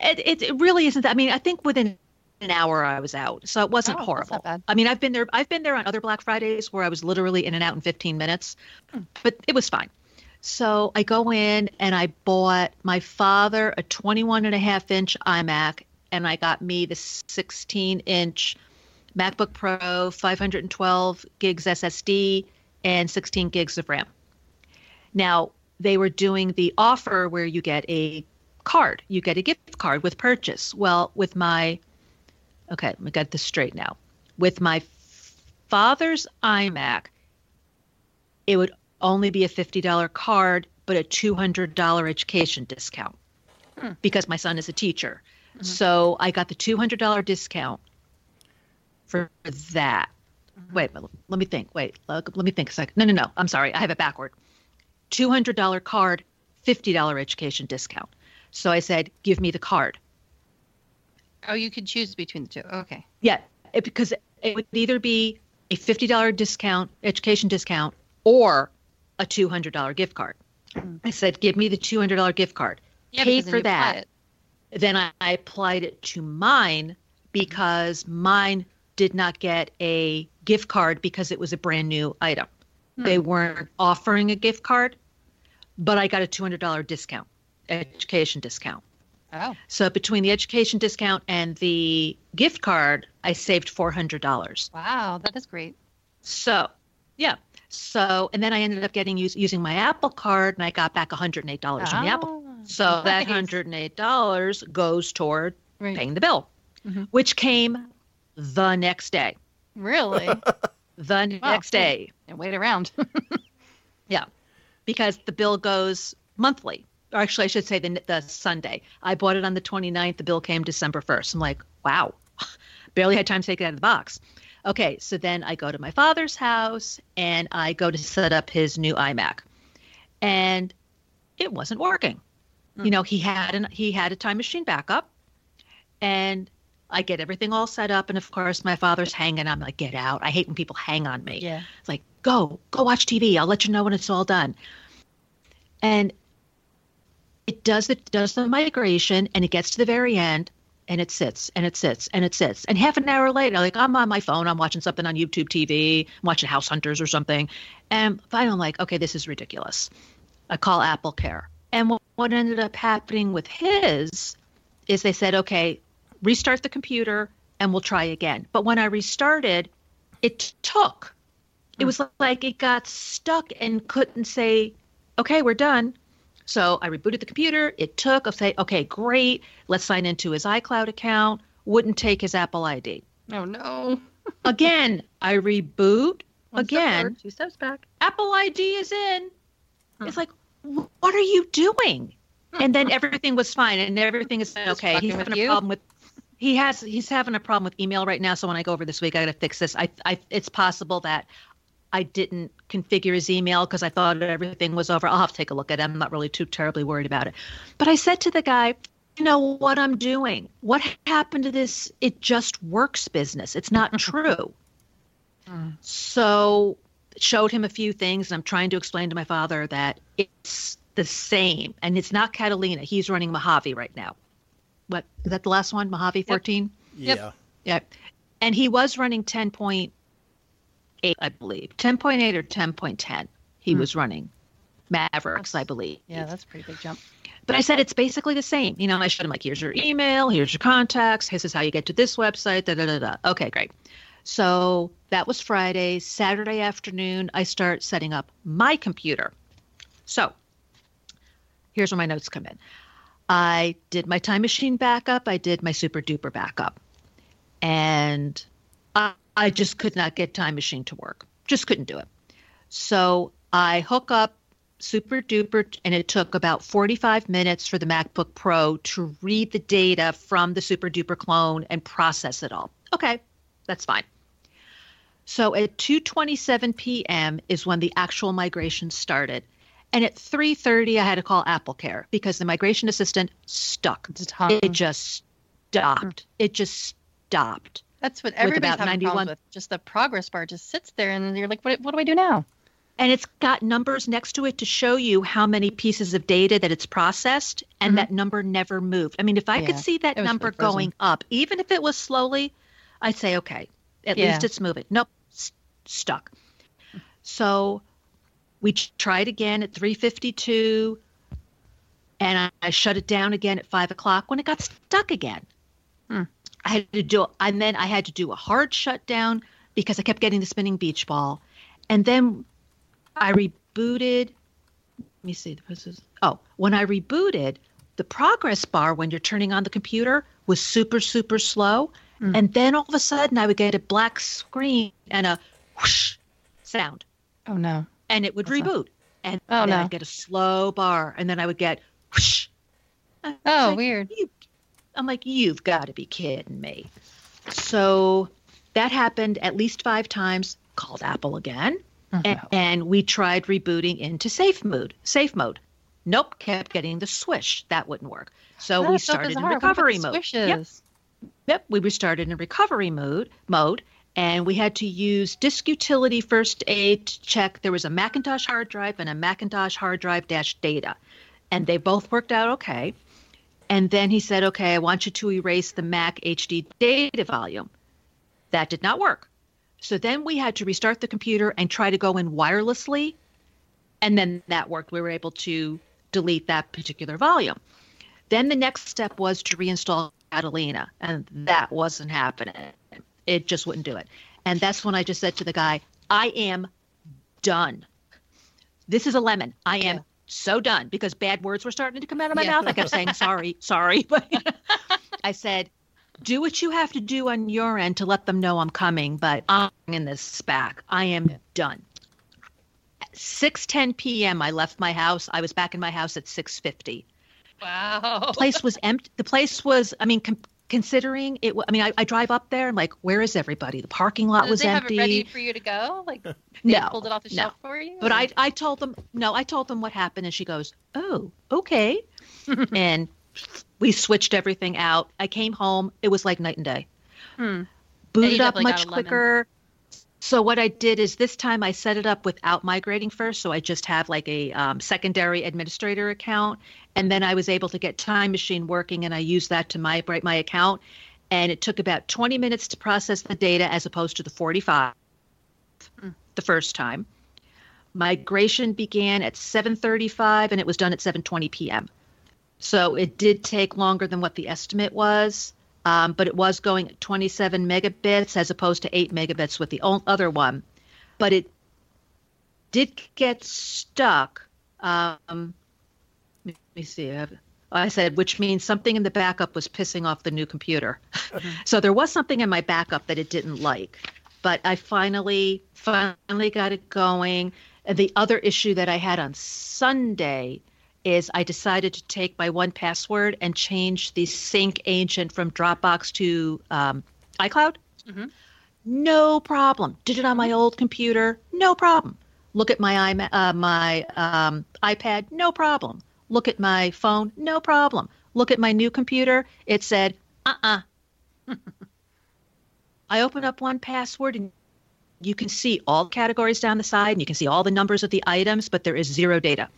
It, it really isn't. I mean, I think within an hour I was out, so it wasn't oh, horrible. I mean, I've been there. I've been there on other Black Fridays where I was literally in and out in 15 minutes, mm. but it was fine. So I go in and I bought my father a 21 and a half inch iMac, and I got me the 16 inch MacBook Pro, 512 gigs SSD, and 16 gigs of RAM. Now, they were doing the offer where you get a card, you get a gift card with purchase. Well, with my, okay, let me get this straight now. With my father's iMac, it would only be a $50 card, but a $200 education discount hmm. because my son is a teacher. Mm-hmm. So I got the $200 discount for that. Mm-hmm. Wait, let me think. Wait, let, let me think a second. No, no, no. I'm sorry. I have it backward. $200 card, $50 education discount. So I said, give me the card. Oh, you could choose between the two. Okay. Yeah, it, because it would either be a $50 discount, education discount, or a $200 gift card. Mm-hmm. I said, give me the $200 gift card. Yeah, Pay for that. Then I, I applied it to mine because mine did not get a gift card because it was a brand new item. Hmm. They weren't offering a gift card, but I got a $200 discount, education discount. Oh. So between the education discount and the gift card, I saved $400. Wow, that is great. So, yeah. So, and then I ended up getting use, using my Apple card, and I got back $108 oh, from the Apple. So nice. that $108 goes toward right. paying the bill, mm-hmm. which came the next day. Really? the next day. And wait around. yeah, because the bill goes monthly. Or actually, I should say the, the Sunday. I bought it on the 29th. The bill came December 1st. I'm like, wow, barely had time to take it out of the box. Okay, so then I go to my father's house and I go to set up his new iMac. And it wasn't working. Mm. You know, he had an he had a time machine backup and I get everything all set up and of course my father's hanging. I'm like, get out. I hate when people hang on me. Yeah. It's like, go, go watch TV. I'll let you know when it's all done. And it does the does the migration and it gets to the very end and it sits and it sits and it sits. And half an hour later, like I'm on my phone, I'm watching something on YouTube TV, I'm watching House Hunters or something. And finally, I'm like, okay, this is ridiculous. I call Apple Care. And what, what ended up happening with his is they said, okay, restart the computer and we'll try again. But when I restarted, it took. It hmm. was like it got stuck and couldn't say, okay, we're done. So I rebooted the computer. It took. I say, okay, great. Let's sign into his iCloud account. Wouldn't take his Apple ID. Oh no. again, I reboot. One again, step two steps back. Apple ID is in. Hmm. It's like, what are you doing? And then everything was fine, and everything is okay. He's having a problem with. He has. He's having a problem with email right now. So when I go over this week, I got to fix this. I, I. It's possible that I didn't configure his email because I thought everything was over. I'll have to take a look at it. I'm not really too terribly worried about it. But I said to the guy, you know what I'm doing? What happened to this it just works business? It's not true. mm. So showed him a few things and I'm trying to explain to my father that it's the same and it's not Catalina. He's running Mojave right now. What is that the last one? Mojave 14? Yep. Yeah. Yeah. And he was running 10 point eight, I believe, ten point eight or ten point ten. He hmm. was running Mavericks, I believe. Yeah, that's a pretty big jump. But I said it's basically the same. You know, I showed him like, here's your email, here's your contacts, this is how you get to this website. Da da da da. Okay, great. So that was Friday. Saturday afternoon, I start setting up my computer. So here's where my notes come in. I did my time machine backup. I did my super duper backup. And I, I just could not get time machine to work. Just couldn't do it. So I hook up super duper, and it took about 45 minutes for the MacBook Pro to read the data from the super duper clone and process it all. Okay, that's fine. So at 2:27 p.m. is when the actual migration started. And at 3:30 I had to call AppleCare because the migration assistant stuck. It just stopped. It just stopped. That's what everybody's having 91... problems with. Just the progress bar just sits there and you're like what what do I do now? and it's got numbers next to it to show you how many pieces of data that it's processed and mm-hmm. that number never moved i mean if i yeah, could see that number going up even if it was slowly i'd say okay at yeah. least it's moving nope st- stuck so we tried again at 352 and I, I, shut it down again at 5 o'clock when it got stuck again hmm. I had to do and then i had to do a hard shutdown because i kept getting the spinning beach ball and then I rebooted. Let me see. Oh, when I rebooted, the progress bar when you're turning on the computer was super, super slow. Mm. And then all of a sudden, I would get a black screen and a whoosh sound. Oh, no. And it would That's reboot. And oh, then no. I'd get a slow bar. And then I would get whoosh. Oh, like, weird. I'm like, you've got to be kidding me. So that happened at least five times. Called Apple again. Oh, and, and, we tried rebooting into safe mode. Safe mode. Nope, kept getting the swish. That wouldn't work. So we started so in recovery mode. Yep. Yep, we restarted in recovery mode mode and we had to use disk utility first aid to check there was a Macintosh hard drive and a Macintosh hard drive dash data. And they both worked out okay. And then he said, okay, I want you to erase the Mac HD data volume. That did not work. So then we had to restart the computer and try to go in wirelessly. And then that worked. We were able to delete that particular volume. Then the next step was to reinstall Catalina, and that wasn't happening. It just wouldn't do it. And that's when I just said to the guy, I am done. This is a lemon. I am. So done because bad words were starting to come out of my yeah. mouth. I kept saying, sorry, sorry. But I said, do what you have to do on your end to let them know I'm coming, but I'm in this back. I am yeah. done. 6:10 p.m. I left my house. I was back in my house at 6:50. Wow. The place was empty. The place was I mean com- considering it I mean I, I, drive up there and like where is everybody? The parking lot so was they empty. Have it ready for you to go? Like they no, pulled it off the no. shelf for you? But I I told them no, I told them what happened and she goes, "Oh, okay." and we switched everything out. I came home. It was like night and day. Hmm. Booted up much quicker. So what I did is this time I set it up without migrating first. So I just have like a um, secondary administrator account, and then I was able to get Time Machine working, and I used that to migrate my account. And it took about 20 minutes to process the data as opposed to the 45 hmm. the first time. Migration began at 7:35, and it was done at 7:20 p.m. So it did take longer than what the estimate was, um, but it was going at 27 megabits as opposed to 8 megabits with the other one. But it did get stuck. Um, let me see. I said, which means something in the backup was pissing off the new computer. Mm-hmm. so there was something in my backup that it didn't like. But I finally, finally got it going. And the other issue that I had on Sunday is I decided to take my 1Password and change the sync agent from Dropbox to um, iCloud. Mm-hmm. No problem. Did it on my old computer. No problem. Look at my uh, my um, iPad. No problem. Look at my phone. No problem. Look at my new computer. It said, uh uh I open up 1Password and you can see all categories down the side and you can see all the numbers of the items, but there is zero data.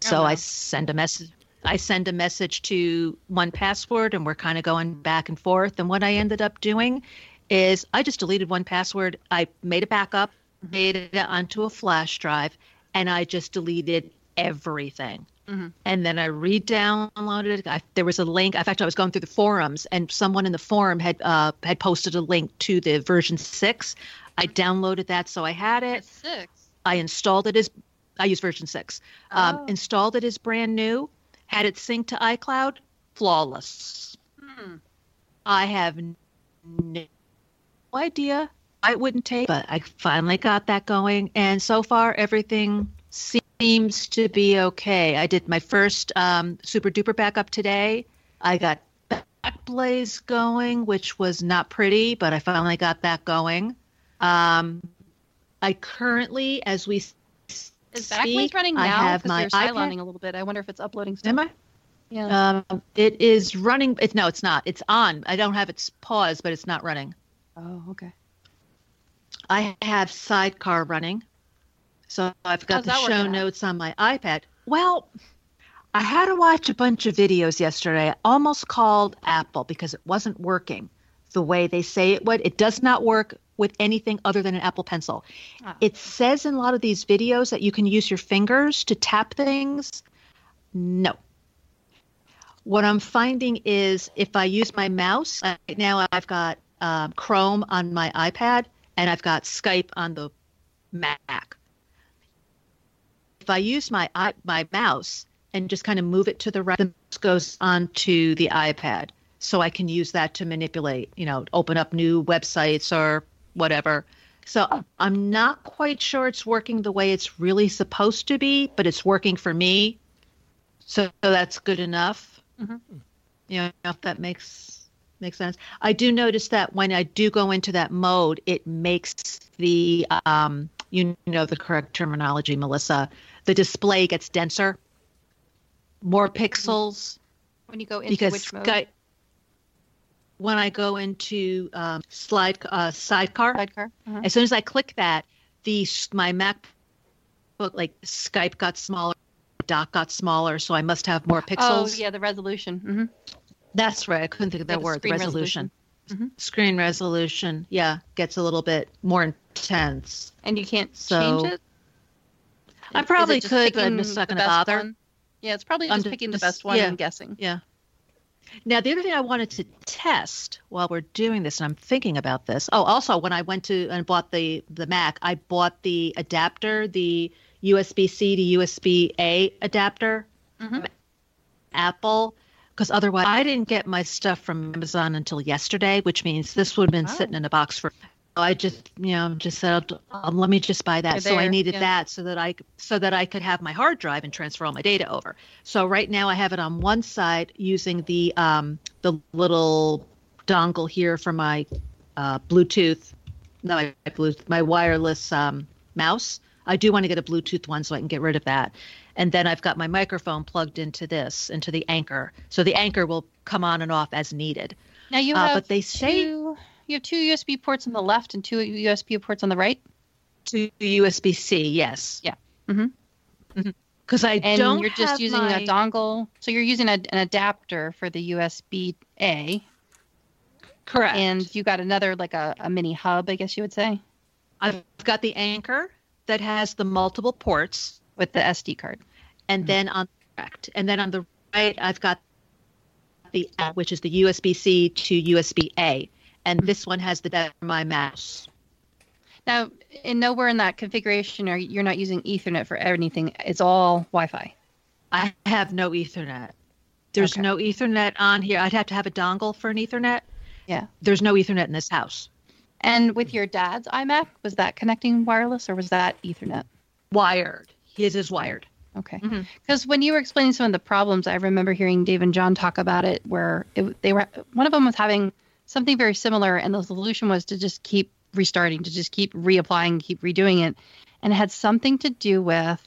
So oh, I send a message. I send a message to 1Password, and we're kind of going back and forth. And what I ended up doing is I just deleted 1Password. I made a backup, mm-hmm. made it onto a flash drive, and I just deleted everything. Mm-hmm. And then I re-downloaded it. I, there was a link. In fact, I was going through the forums, and someone in the forum had uh, had posted a link to the version six. I downloaded that, so I had it. six. I installed it as I use version six. Um, oh. Installed it as brand new, had it synced to iCloud, flawless. Hmm. I have no idea I wouldn't take, but I finally got that going, and so far everything seems to be okay. I did my first um, super duper backup today. I got Backblaze going, which was not pretty, but I finally got that going. Um, I currently, as we is Backblaze running now? I have my sideloading a little bit. I wonder if it's uploading. Still. Am I? Yeah. Um, it is running. It, no, it's not. It's on. I don't have its paused, but it's not running. Oh, okay. I have Sidecar running. So I've got How's the show notes on my iPad. Well, I had to watch a bunch of videos yesterday. I almost called Apple because it wasn't working the way they say it would. It does not work with anything other than an Apple Pencil. Oh. It says in a lot of these videos that you can use your fingers to tap things. No. What I'm finding is if I use my mouse, right now I've got um, Chrome on my iPad and I've got Skype on the Mac. If I use my my mouse and just kind of move it to the right, the goes onto the iPad, so I can use that to manipulate, you know, open up new websites or whatever. So I'm not quite sure it's working the way it's really supposed to be, but it's working for me. So, so that's good enough. Mm-hmm. You know, if that makes makes sense. I do notice that when I do go into that mode, it makes the um, you know the correct terminology, Melissa. The display gets denser, more pixels. When you go into because which mode? Sky, when I go into um, slide uh, sidecar, sidecar. Uh-huh. as soon as I click that, the my MacBook like Skype got smaller, dock got smaller, so I must have more oh, pixels. Oh yeah, the resolution. Mm-hmm. That's right. I couldn't think of that word. Resolution. resolution. Mm-hmm. Screen resolution. Yeah, gets a little bit more intense. And you can't so, change it. I probably could, but I'm just not going to bother. One? Yeah, it's probably just, picking the best one. Yeah, I'm guessing. Yeah. Now, the other thing I wanted to test while we're doing this, and I'm thinking about this. Oh, also, when I went to and bought the the Mac, I bought the adapter, the USB C to USB A adapter. Mm-hmm. Apple because otherwise I didn't get my stuff from Amazon until yesterday, which means this would have been oh. sitting in a box for. I just, you know, just said, um, let me just buy that. so I needed yeah. that so that I so that I could have my hard drive and transfer all my data over. So right now I have it on one side using the um, the little dongle here for my uh, Bluetooth, no, my Bluetooth, my wireless um, mouse. I do want to get a Bluetooth one so I can get rid of that and then I've got my microphone plugged into this, into the Anker. So the Anker will come on and off as needed. Now you have, uh, but they say two, you have two USB ports on the left and two USB ports on the right. Two USB C, yes. Yeah. Mm-hmm. Because mm-hmm. I and don't. you're just using my... a dongle, so you're using a, an adapter for the USB A. Correct. And you got another like a, a mini hub, I guess you would say. I've got the Anker that has the multiple ports with the SD card. And mm-hmm. then on correct. And then on the right, I've got the which is the USB C to USB A, and this one has the my mouse. Now, and nowhere in that configuration are you're not using Ethernet for anything. It's all Wi-Fi. I have no Ethernet. There's okay. no Ethernet on here. I'd have to have a dongle for an Ethernet. Yeah. There's no Ethernet in this house. And with your dad's iMac, was that connecting wireless or was that Ethernet? Wired. His is wired. Okay. Because mm-hmm. when you were explaining some of the problems, I remember hearing Dave and John talk about it, where it, they were one of them was having something very similar, and the solution was to just keep restarting, to just keep reapplying, keep redoing it, and it had something to do with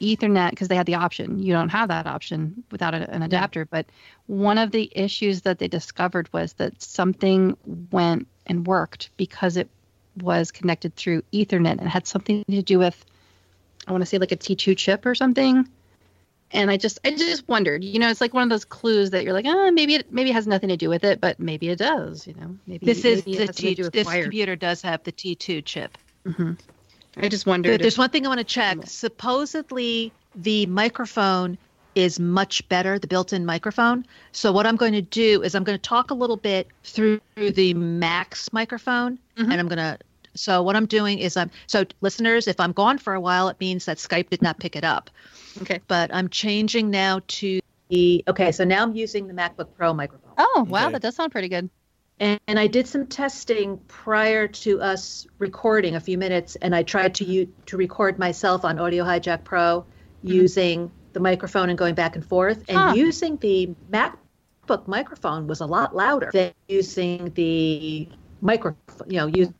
Ethernet because they had the option. You don't have that option without a, an adapter. But one of the issues that they discovered was that something went and worked because it was connected through Ethernet and had something to do with I want to say like a T2 chip or something. And I just I just wondered, you know, it's like one of those clues that you're like, oh, maybe it maybe it has nothing to do with it, but maybe it does, you know. Maybe this is the T, this computer does have the T2 chip. Mm-hmm. I just wondered. There's if, one thing I want to check. Supposedly the microphone is much better, the built-in microphone. So what I'm going to do is I'm going to talk a little bit through the Mac's microphone, mm-hmm. and I'm going to so what I'm doing is I'm so listeners, if I'm gone for a while, it means that Skype did not pick it up. Okay. But I'm changing now to the okay, so now I'm using the MacBook Pro microphone. Oh, wow, okay. that does sound pretty good. And, and, I did some testing prior to us recording a few minutes, and I tried to u- to record myself on Audio Hijack Pro mm-hmm. using the microphone and going back and forth. And huh. using the MacBook microphone was a lot louder than using the microphone, you know, using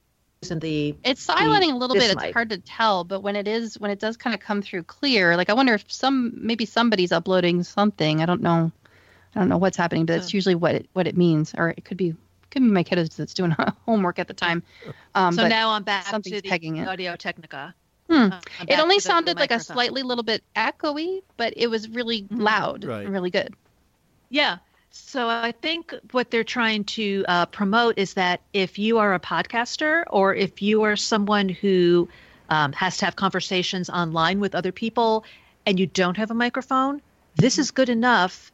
the. It's silencing a little bit. It's hard to tell, but when it is, when it does kind of come through clear, like I wonder if some, maybe somebody's uploading something. I don't know. I don't know what's happening, but it's usually what it what it means, or it could be could be my kid that's doing homework at the time. Um, so now I'm back to the Audio Technica. Hmm. Uh, it only sounded like a slightly little bit echoey, but it was really mm-hmm. loud right. and really good. Yeah. So I think what they're trying to uh, promote is that if you are a podcaster or if you are someone who um, has to have conversations online with other people and you don't have a microphone, this is good enough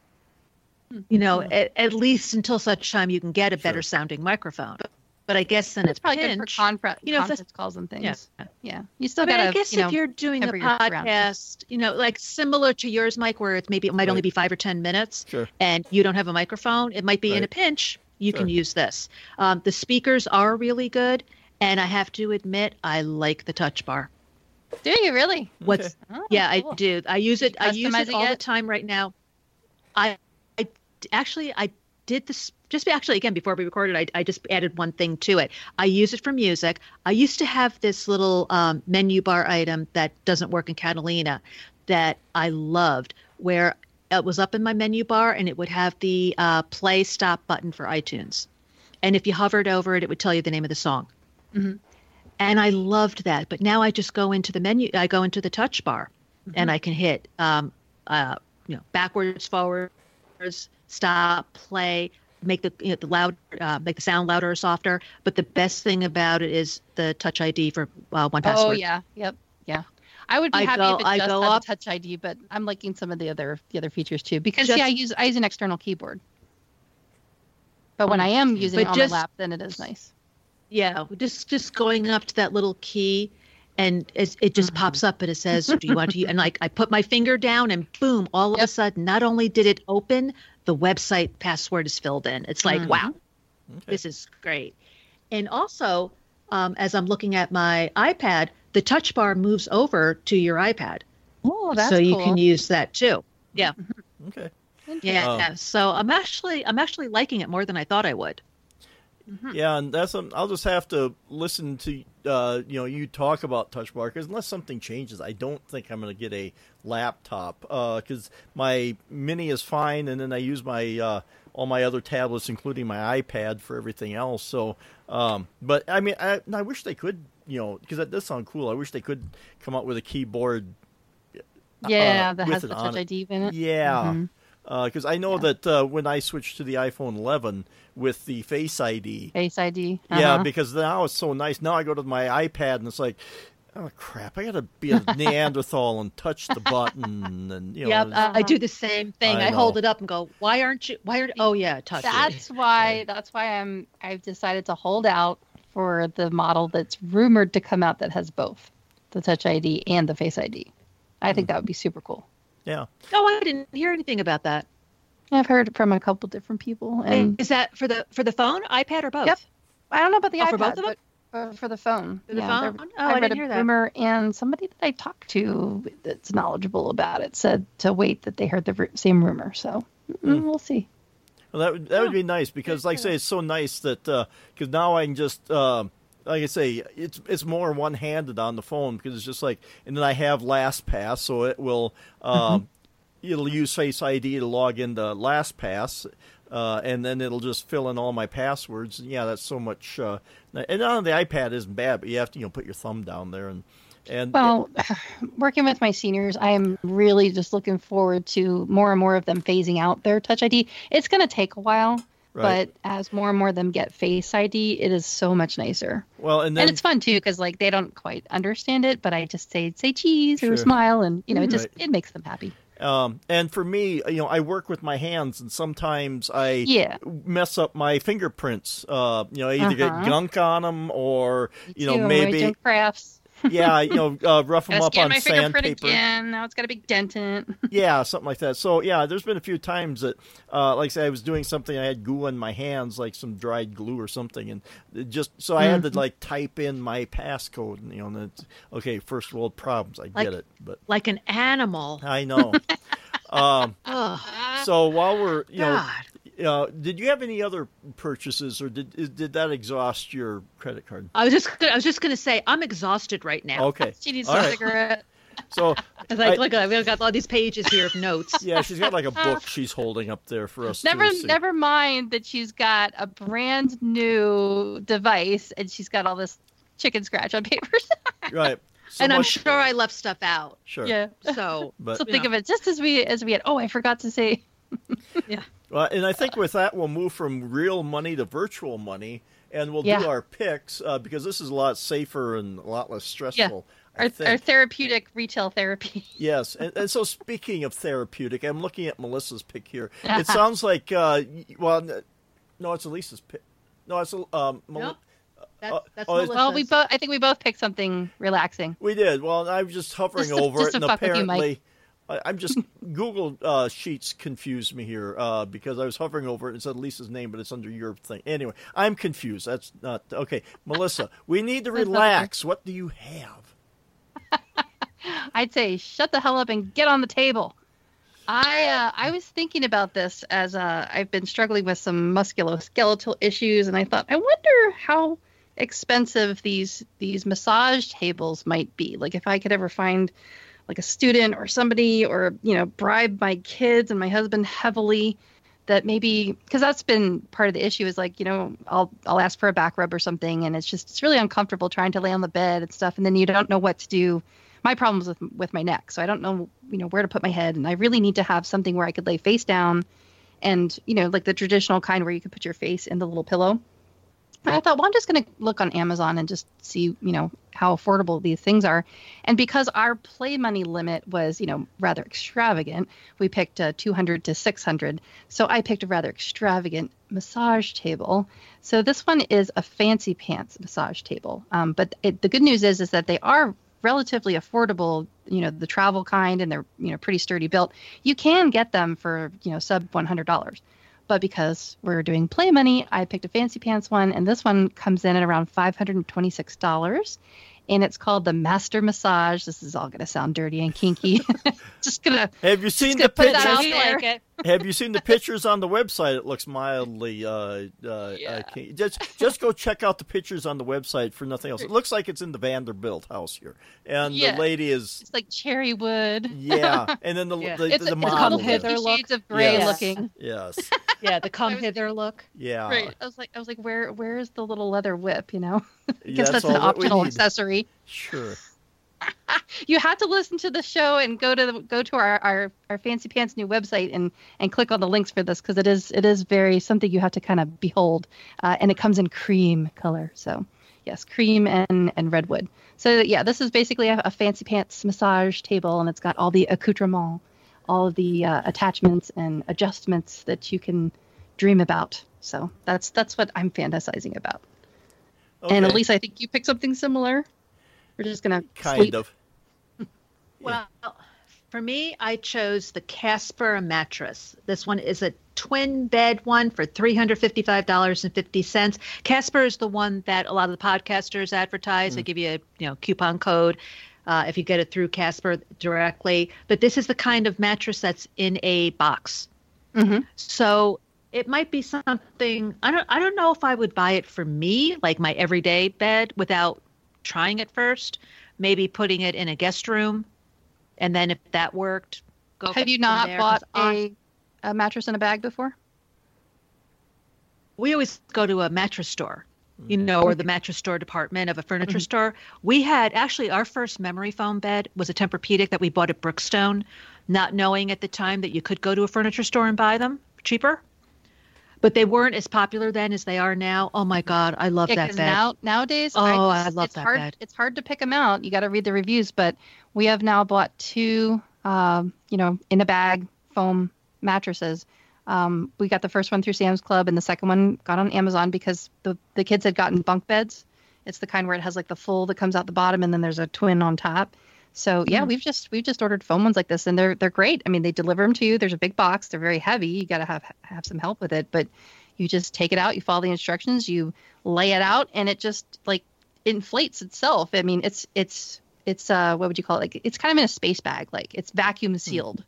you know, mm-hmm. at, at, least until such time you can get a better sounding microphone. But, but I guess then it's probably pinch, good for confer- you know, conference calls and things. Yeah, yeah. You still got. I guess you know, if you're doing a podcast, you know, like similar to yours, Mike, where it's maybe it might right. only be five or ten minutes, sure. and you don't have a microphone, it might be right. in a pinch. You sure. can use this. Um, the speakers are really good, and I have to admit, I like the touch bar. Do you really? What's? Okay. Oh, yeah, cool. I do. I use it. I use it all it? the time right now. I, I actually I did this just actually again before we recorded I, I just added one thing to it. I use it for music. I used to have this little um, menu bar item that doesn't work in catalina that i loved where it was up in my menu bar and it would have the uh, play stop button for itunes. And if you hovered over it it would tell you the name of the song. Mm-hmm. and i loved that. But now i just go into the menu i go into the touch bar mm-hmm. and i can hit um, uh, you know backwards forwards stop, play, make the you know, the loud, uh, make the sound louder or softer. But the best thing about it is the Touch ID for uh, one password. Oh yeah, yep, yeah. I would be I happy go, if it I just had up, Touch ID, but I'm liking some of the other the other features too because just, yeah, I use I use an external keyboard. But when I am using it on just, the lap, then it is nice. Yeah, just just going up to that little key and it, it just mm-hmm. pops up and it says, "Do you want to?" and like I put my finger down, and boom! All of a sudden, not only did it open, the website password is filled in. It's like, mm-hmm. wow, okay. this is great. And also, um, as I'm looking at my iPad, the touch bar moves over to your iPad. Oh, that's so you cool. can use that too. Yeah. Mm-hmm. Okay. Yeah. Oh. So I'm actually I'm actually liking it more than I thought I would. Mm-hmm. Yeah, and that's um, I'll just have to listen to uh, you know you talk about Touch Bar because unless something changes, I don't think I'm going to get a laptop because uh, my Mini is fine, and then I use my uh, all my other tablets, including my iPad, for everything else. So, um, but I mean, I, I wish they could, you know, because that does sound cool. I wish they could come up with a keyboard. Uh, yeah, that has the Touch ID in it. Yeah. Mm-hmm because uh, I know yeah. that uh, when I switched to the iPhone 11 with the Face ID, Face ID, uh-huh. yeah, because now it's so nice. Now I go to my iPad and it's like, oh crap, I got to be a Neanderthal and touch the button, and you know. Yep, uh, I do the same thing. I, I hold it up and go, why aren't you? Why aren't? Oh yeah, touch. That's it. why. That's why I'm. I've decided to hold out for the model that's rumored to come out that has both the Touch ID and the Face ID. I think mm. that would be super cool. Yeah. Oh, I didn't hear anything about that. I've heard from a couple different people. And is that for the for the phone, iPad, or both? Yep. I don't know about the oh, iPad, for both of them. But for the phone. For the yeah, phone. Oh, I, I didn't hear that. Rumor and somebody that I talked to that's knowledgeable about it said to wait that they heard the same rumor. So mm. we'll see. Well, that would that would be nice because, like I say, it's so nice that because uh, now I can just. Uh, like I say, it's it's more one handed on the phone because it's just like, and then I have LastPass, so it will um, mm-hmm it'll use Face ID to log into LastPass, uh, and then it'll just fill in all my passwords. Yeah, that's so much. Uh, and on the iPad isn't bad, but you have to you know put your thumb down there and. And well, it, working with my seniors, I am really just looking forward to more and more of them phasing out their Touch ID. It's going to take a while, Right. But as more and more of them get Face ID, it is so much nicer. Well, and then, and it's fun too because like they don't quite understand it, but I just say say cheese sure. or smile, and you know, it just right. it makes them happy. Um, and for me, you know, I work with my hands, and sometimes I yeah. mess up my fingerprints. Uh, you know, I either uh-huh. get gunk on them, or you know, maybe crafts. Yeah, you know, uh, rough them up on my sandpaper. Again. Now it's got a big dent in it. yeah, something like that. So yeah, there's been a few times that, uh, like I say, I was doing something, I had goo on my hands, like some dried glue or something, and just so I mm-hmm. had to mm-hmm. like type in my passcode, and, you know, and okay, first world problems, I like, get it, but like an animal. I know. um, so while we're you God. Know uh, did you have any other purchases, or did did that exhaust your credit card? I was just I was just going to say I'm exhausted right now. Okay, she needs all a right. cigarette. So like, I, look, I've got all these pages here of notes. Yeah, she's got like a book she's holding up there for us. Never, never mind that she's got a brand new device and she's got all this chicken scratch on papers. right. So and much, I'm sure I left stuff out. Sure. Yeah. So, but, so think know. of it just as we as we had. Oh, I forgot to say. yeah. Well, and I think with that we'll move from real money to virtual money, and we'll yeah. do our picks uh, because this is a lot safer and a lot less stressful. Yeah. Our, our, therapeutic retail therapy. yes, and, and, so speaking of therapeutic, I'm looking at Melissa's pick here. It sounds like, uh, well, no, it's Elisa's pick. No, it's um, Mel- That's, uh, that's oh, well, we both. I think we both picked something relaxing. We did. Well, I was just hovering just over just it, and apparently, you, I, am just Google uh, Sheets confused me here uh, because I was hovering over it and said Lisa's name, but it's under your thing. Anyway, I'm confused. That's not okay. Melissa, we need to relax. What do you have? I'd say shut the hell up and get on the table. I uh, I was thinking about this as uh, I've been struggling with some musculoskeletal issues, and I thought, I wonder how expensive these these massage tables might be. Like if I could ever find like a student or somebody or you know bribe my kids and my husband heavily that maybe because that's been part of the issue is like you know I'll I'll ask for a back rub or something and it's just it's really uncomfortable trying to lay on the bed and stuff. And then you don't know what to do. My problems with with my neck, so I don't know you know where to put my head. And I really need to have something where I could lay face down and you know like the traditional kind where you could put your face in the little pillow I thought, well, I'm just going to look on Amazon and just see, you know, how affordable these things are. And because our play money limit was, you know, rather extravagant, we picked a 200 to 600. So I picked a rather extravagant massage table. So this one is a fancy pants massage table. Um, but it, the good news is, is that they are relatively affordable. You know, the travel kind, and they're you know pretty sturdy built. You can get them for you know sub $100 but because we're doing play money, I picked a fancy pants one, and this one comes in at around $526 and it's called the Master Massage. This is all going to sound dirty and kinky. just gonna. Have you seen the pictures? Have you seen the pictures on the website? It looks mildly. Uh, uh, uh yeah. uh, just just go check out the pictures on the website for nothing else. It looks like it's in the Vanderbilt house here, and yeah. the lady is. It's like cherry wood. Yeah, and then the yeah. the, it's the, the model hither look. Shades of gray yes. looking. Yes. yeah, the come hither look. Yeah. Right. I was like, I was like, where where is the little leather whip? You know, I guess that's, that's an optional accessory. Sure. you have to listen to the show and go to the, go to our, our, our fancy pants new website and and click on the links for this because it is it is very something you have to kind of behold uh, and it comes in cream color so yes cream and and redwood so yeah this is basically a, a fancy pants massage table and it's got all the accoutrement all of the uh, attachments and adjustments that you can dream about so that's that's what i'm fantasizing about okay. and elise i think you picked something similar we're just gonna kind sleep. of. well, for me, I chose the Casper mattress. This one is a twin bed one for three hundred fifty-five dollars and fifty cents. Casper is the one that a lot of the podcasters advertise. Mm. They give you a you know coupon code. Uh, if you get it through Casper directly. But this is the kind of mattress that's in a box. Mm-hmm. So it might be something I don't I don't know if I would buy it for me, like my everyday bed, without trying it first, maybe putting it in a guest room, and then if that worked, go. Have you not there, bought a, a mattress in a bag before? We always go to a mattress store, you know, or the mattress store department of a furniture mm-hmm. store. We had actually our first memory foam bed was a Tempur-Pedic that we bought at Brookstone, not knowing at the time that you could go to a furniture store and buy them cheaper but they weren't as popular then as they are now. Oh my God, I love yeah, that bed. Now nowadays, oh, I, just, I love it's that hard, bed. It's hard to pick them out. You got to read the reviews, but we have now bought two, um, you know, in a bag foam mattresses. Um, we got the first one through Sam's Club, and the second one got on Amazon because the the kids had gotten bunk beds, It's the kind where it has like the full that comes out the bottom and then there's a twin on top. So yeah, mm. we've just we've just ordered foam ones like this, and they're they're great. I mean, they deliver them to you. There's a big box. They're very heavy. You got to have have some help with it, but you just take it out. You follow the instructions. You lay it out, and it just like inflates itself. I mean, it's it's it's uh what would you call it? Like it's kind of in a space bag. Like it's vacuum sealed. Mm.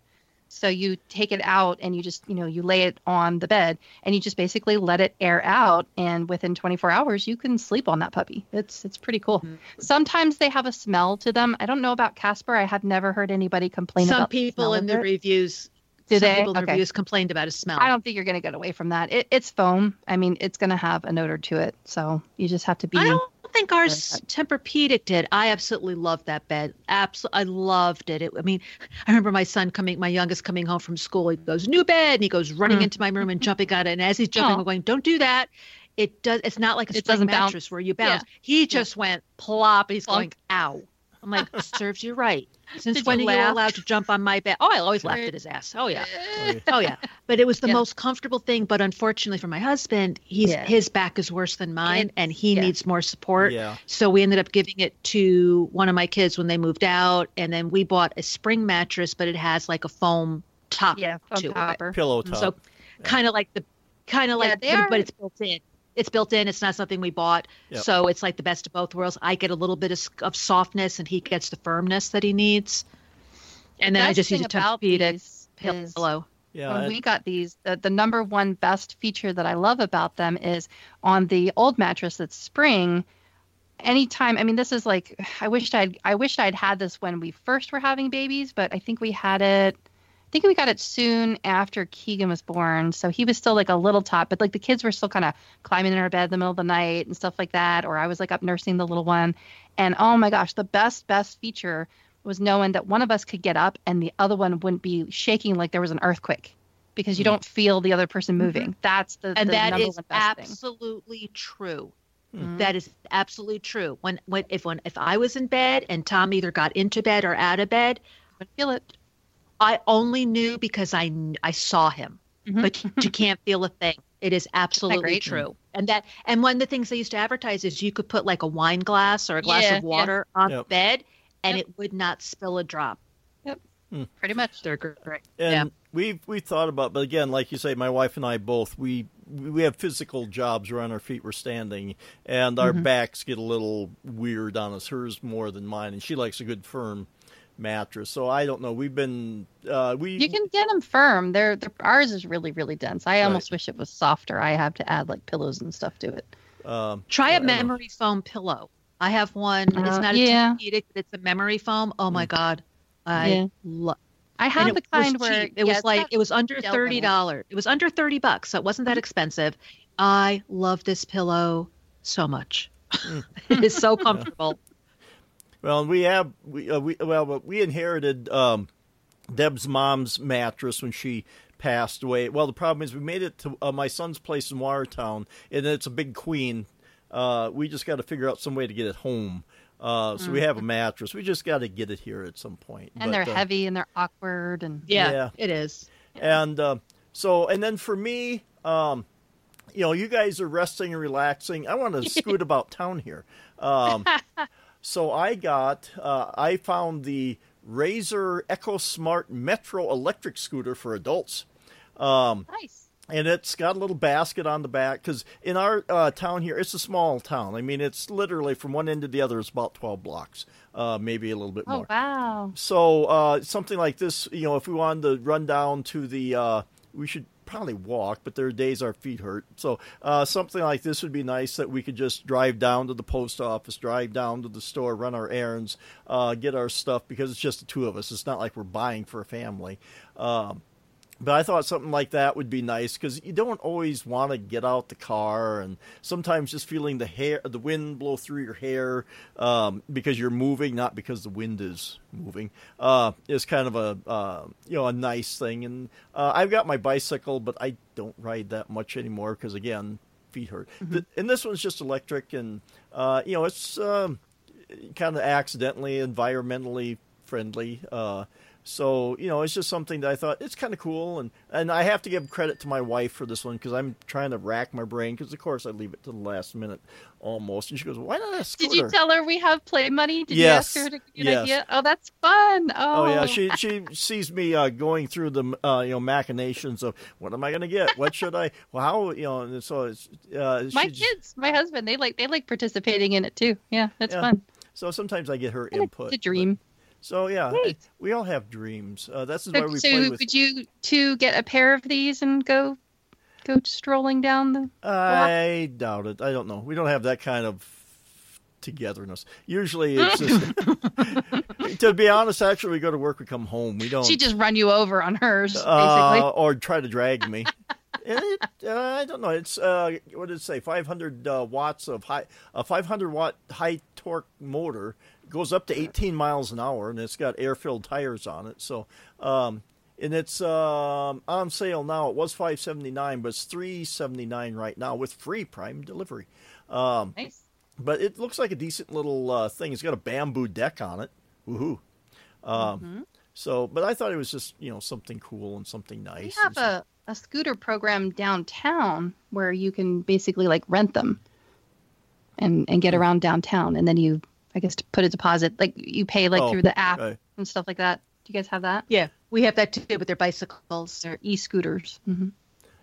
So you take it out and you just, you know, you lay it on the bed and you just basically let it air out and within 24 hours you can sleep on that puppy. It's it's pretty cool. Mm-hmm. Sometimes they have a smell to them. I don't know about Casper. I have never heard anybody complain about Some people in the it. reviews do Some they? People in okay. reviews complained about a smell. I don't think you're going to get away from that. It, it's foam. I mean, it's going to have an odor to it. So you just have to be. I don't think ours Tempur-Pedic did. I absolutely loved that bed. Absolutely, I loved it. it. I mean, I remember my son coming, my youngest coming home from school. He goes, "New bed," and he goes running mm. into my room and jumping on it. And as he's jumping, oh. I'm going, "Don't do that." It does. It's not like a it spring mattress bounce. where you bounce. Yeah. He just yeah. went plop. And he's going, "Ow." I'm like, serves you right. Since Did when you are you allowed to jump on my bed? Oh, I always laughed at his ass. Oh, oh yeah, oh yeah. But it was the yeah. most comfortable thing. But unfortunately for my husband, he's yeah. his back is worse than mine, and he yeah. needs more support. Yeah. So we ended up giving it to one of my kids when they moved out, and then we bought a spring mattress, but it has like a foam top yeah, foam to topper. it. Pillow top. So kind of like the kind of like, but, but it's built in it's built in. It's not something we bought. Yep. So it's like the best of both worlds. I get a little bit of, of softness, and he gets the firmness that he needs. And the then I just use a Tempur-Pedic pillow. Yeah, when we got these, the, the number one best feature that I love about them is on the old mattress that's spring. Anytime, I mean, this is like I wished I'd I wished I'd had this when we first were having babies, but I think we had it think we got it soon after Keegan was born. So he was still like a little tot, but like the kids were still kind of climbing in our bed in the middle of the night and stuff like that. Or I was like up nursing the little one. And oh my gosh, the best, best feature was knowing that one of us could get up and the other one wouldn't be shaking like there was an earthquake because you mm-hmm. don't feel the other person mm-hmm. moving. Mm-hmm. That's the and the that is absolutely thing. true. Mm-hmm. That is absolutely true. When when if when if I was in bed and Tom either got into bed or out of bed, I would feel it. I only knew because I I saw him, mm-hmm. but you can't feel a thing. It is absolutely true. And that and one of the things they used to advertise is you could put like a wine glass or a glass yeah, of water yeah. on yep. the bed and yep. it would not spill a drop. Yep. Hmm. Pretty much. They're great. And yeah. we've we thought about but again, like you say, my wife and I both we we have physical jobs where on our feet we're standing and our mm-hmm. backs get a little weird on us. Hers more than mine and she likes a good firm mattress. So I don't know. We've been uh, we you can get them firm. They're, they're ours is really really dense. I right. almost wish it was softer. I have to add like pillows and stuff to it. Um, Try a memory foam pillow. I have one. Uh, it's not a yeah. Tempur-Pedic, it's a memory foam. Oh my mm. god, I yeah. love. I have the kind where cheap. it yeah, was like it was under thirty dollars. It was under thirty bucks, so it wasn't that mm-hmm. expensive. I love this pillow so much. Mm. it is so comfortable. Well, we have we, uh, we well we inherited um, Deb's mom's mattress when she passed away. Well, the problem is we made it to uh, my son's place in Watertown, and it's a big queen. Uh, we just got to figure out some way to get it home. Uh, so mm. we have a mattress. We just got to get it here at some point. And but, they're uh, heavy and they're awkward and yeah, yeah. it is. And uh, so, and then for me, um, you know, you guys are resting and relaxing. I want to scoot about town here. Um, So I got, uh, I found the Razor EcoSmart Metro electric scooter for adults. Um, nice. And it's got a little basket on the back because in our uh, town here, it's a small town. I mean, it's literally from one end to the other, it's about 12 blocks, uh, maybe a little bit more. oh, more. wow. So uh, something like this, you know, if we wanted to run down to the, uh, we should probably walk, but there are days our feet hurt. So uh, something like this would be nice that we could just drive down to the post office, drive down to the store, run our errands, uh, get our stuff because it's just the two of us. It's not like we're buying for a family. Um, but I thought something like that would be nice because you don't always want to get out the car, and sometimes just feeling the hair, the wind blow through your hair um, because you're moving, not because the wind is moving, uh, is kind of a uh, you know a nice thing. And uh, I've got my bicycle, but I don't ride that much anymore because again, feet hurt. Mm-hmm. And this one's just electric, and uh, you know it's um, kind of accidentally environmentally friendly. Uh, so you know, it's just something that I thought it's kind of cool, and and I have to give credit to my wife for this one because I'm trying to rack my brain because of course I leave it to the last minute almost, and she goes, "Why not a scooter?" Did you tell her we have play money? Did yes. you ask her to give yes. idea? Oh, that's fun. Oh, oh yeah, she she sees me uh, going through the uh, you know machinations of what am I going to get? What should I? Well, how you know? And so it's uh, my kids, just, my husband, they like they like participating in it too. Yeah, that's yeah. fun. So sometimes I get her input. It's a dream. But, so yeah, we all have dreams. Uh, this is so, why we so play with. would you two get a pair of these and go go strolling down the? I doubt it. I don't know. We don't have that kind of togetherness. Usually, it's just. to be honest, actually, we go to work, we come home. We don't. She just run you over on hers, basically, uh, or try to drag me. it, uh, I don't know. It's uh, what did it say? 500 uh, watts of high, a 500 watt high torque motor goes up to 18 miles an hour, and it's got air-filled tires on it. So, um, and it's um, on sale now. It was 579, but it's 379 right now with free Prime delivery. Um, nice. But it looks like a decent little uh, thing. It's got a bamboo deck on it. Woohoo! Um, mm-hmm. So, but I thought it was just you know something cool and something nice. We have a, a scooter program downtown where you can basically like rent them and and get hmm. around downtown, and then you I guess to put a deposit, like you pay like oh, through the app okay. and stuff like that. Do you guys have that? Yeah, we have that too with their bicycles, their e-scooters. Mm-hmm.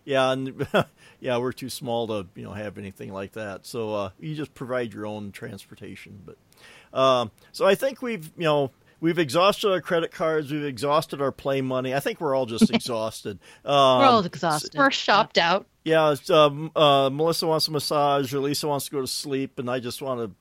Yeah, and yeah, we're too small to you know have anything like that. So uh, you just provide your own transportation. But um, so I think we've you know we've exhausted our credit cards, we've exhausted our play money. I think we're all just exhausted. Um, we're all exhausted. We're shopped out. Yeah, um, uh, Melissa wants a massage, or Lisa wants to go to sleep, and I just want to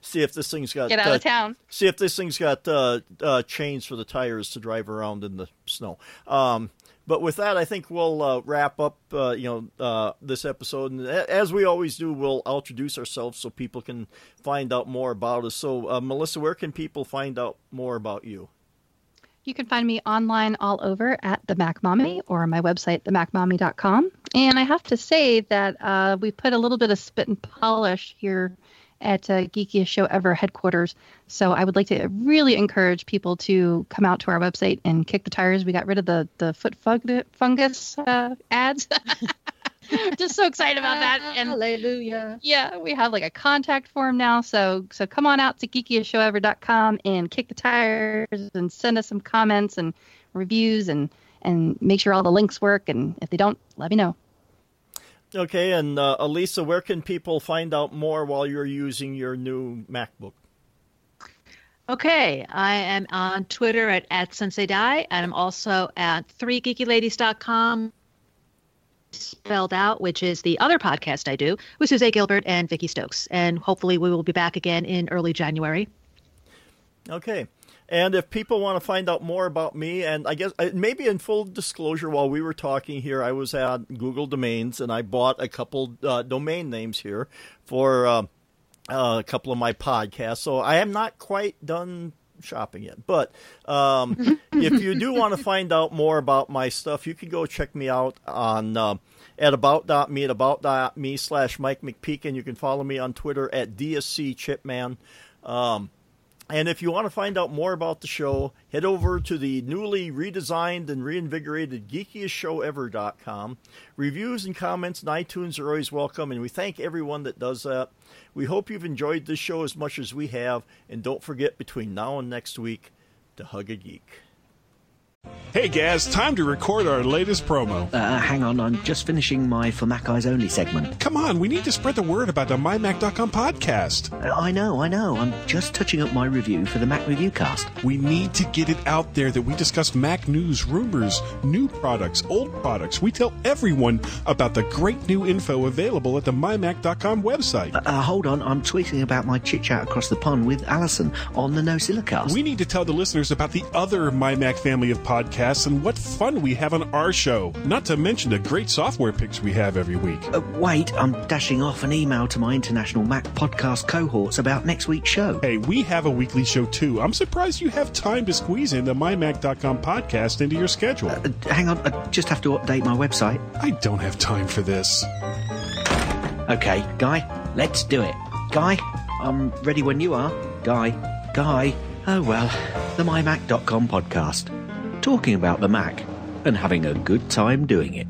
see if this thing's got get out uh, of town. See if this thing's got uh, uh, chains for the tires to drive around in the snow. Um, but with that, I think we'll uh, wrap up, uh, you know, uh, this episode. And as we always do, we'll introduce ourselves so people can find out more about us. So, Melissa, where can people find out more about you? You can find me online all over at the Mac Mommy or my website, themacmommy.com. And I have to say that uh, we put a little bit of spit and polish here at uh, Geekiest Show Ever headquarters. So I would like to really encourage people to come out to our website and kick the tires. We got rid of the the foot fungus uh, ads. Just so excited about that. And hallelujah. Yeah, we have like a contact form now. So so come on out to geekiestshowever.com and kick the tires and send us some comments and reviews and and make sure all the links work. And if they don't, let me know. Okay, and uh, Elisa, where can people find out more while you're using your new MacBook? Okay, I am on Twitter at, at Sensei Die, and I'm also at 3geekyladies.com spelled out, which is the other podcast I do with Suze Gilbert and Vicky Stokes. And hopefully we will be back again in early January. Okay. And if people want to find out more about me, and I guess uh, maybe in full disclosure, while we were talking here, I was at Google Domains and I bought a couple uh, domain names here for uh, uh, a couple of my podcasts. So I am not quite done shopping yet. But um, if you do want to find out more about my stuff, you can go check me out on uh, at about.me at about.me slash Mike McPeak, you can follow me on Twitter at DSC Chipman. Um, and if you want to find out more about the show, head over to the newly redesigned and reinvigorated geekiestshowever.com. Reviews and comments on iTunes are always welcome, and we thank everyone that does that. We hope you've enjoyed this show as much as we have, and don't forget between now and next week to hug a geek. Hey Gaz, time to record our latest promo. Uh, hang on, I'm just finishing my For Mac Eyes Only segment. Come on, we need to spread the word about the MyMac.com podcast. Uh, I know, I know. I'm just touching up my review for the Mac Review Cast. We need to get it out there that we discuss Mac news, rumors, new products, old products. We tell everyone about the great new info available at the MyMac.com website. Uh, uh, hold on, I'm tweeting about my chit chat across the pond with Allison on the NosillaCast. Cast. We need to tell the listeners about the other MyMac family of podcasts podcasts and what fun we have on our show. Not to mention the great software picks we have every week. Uh, wait, I'm dashing off an email to my international Mac podcast cohorts about next week's show. Hey, we have a weekly show too. I'm surprised you have time to squeeze in the MyMac.com podcast into your schedule. Uh, hang on, I just have to update my website. I don't have time for this. Okay, Guy, let's do it. Guy, I'm ready when you are. Guy, Guy. Oh well, the mymac.com podcast. Talking about the Mac and having a good time doing it.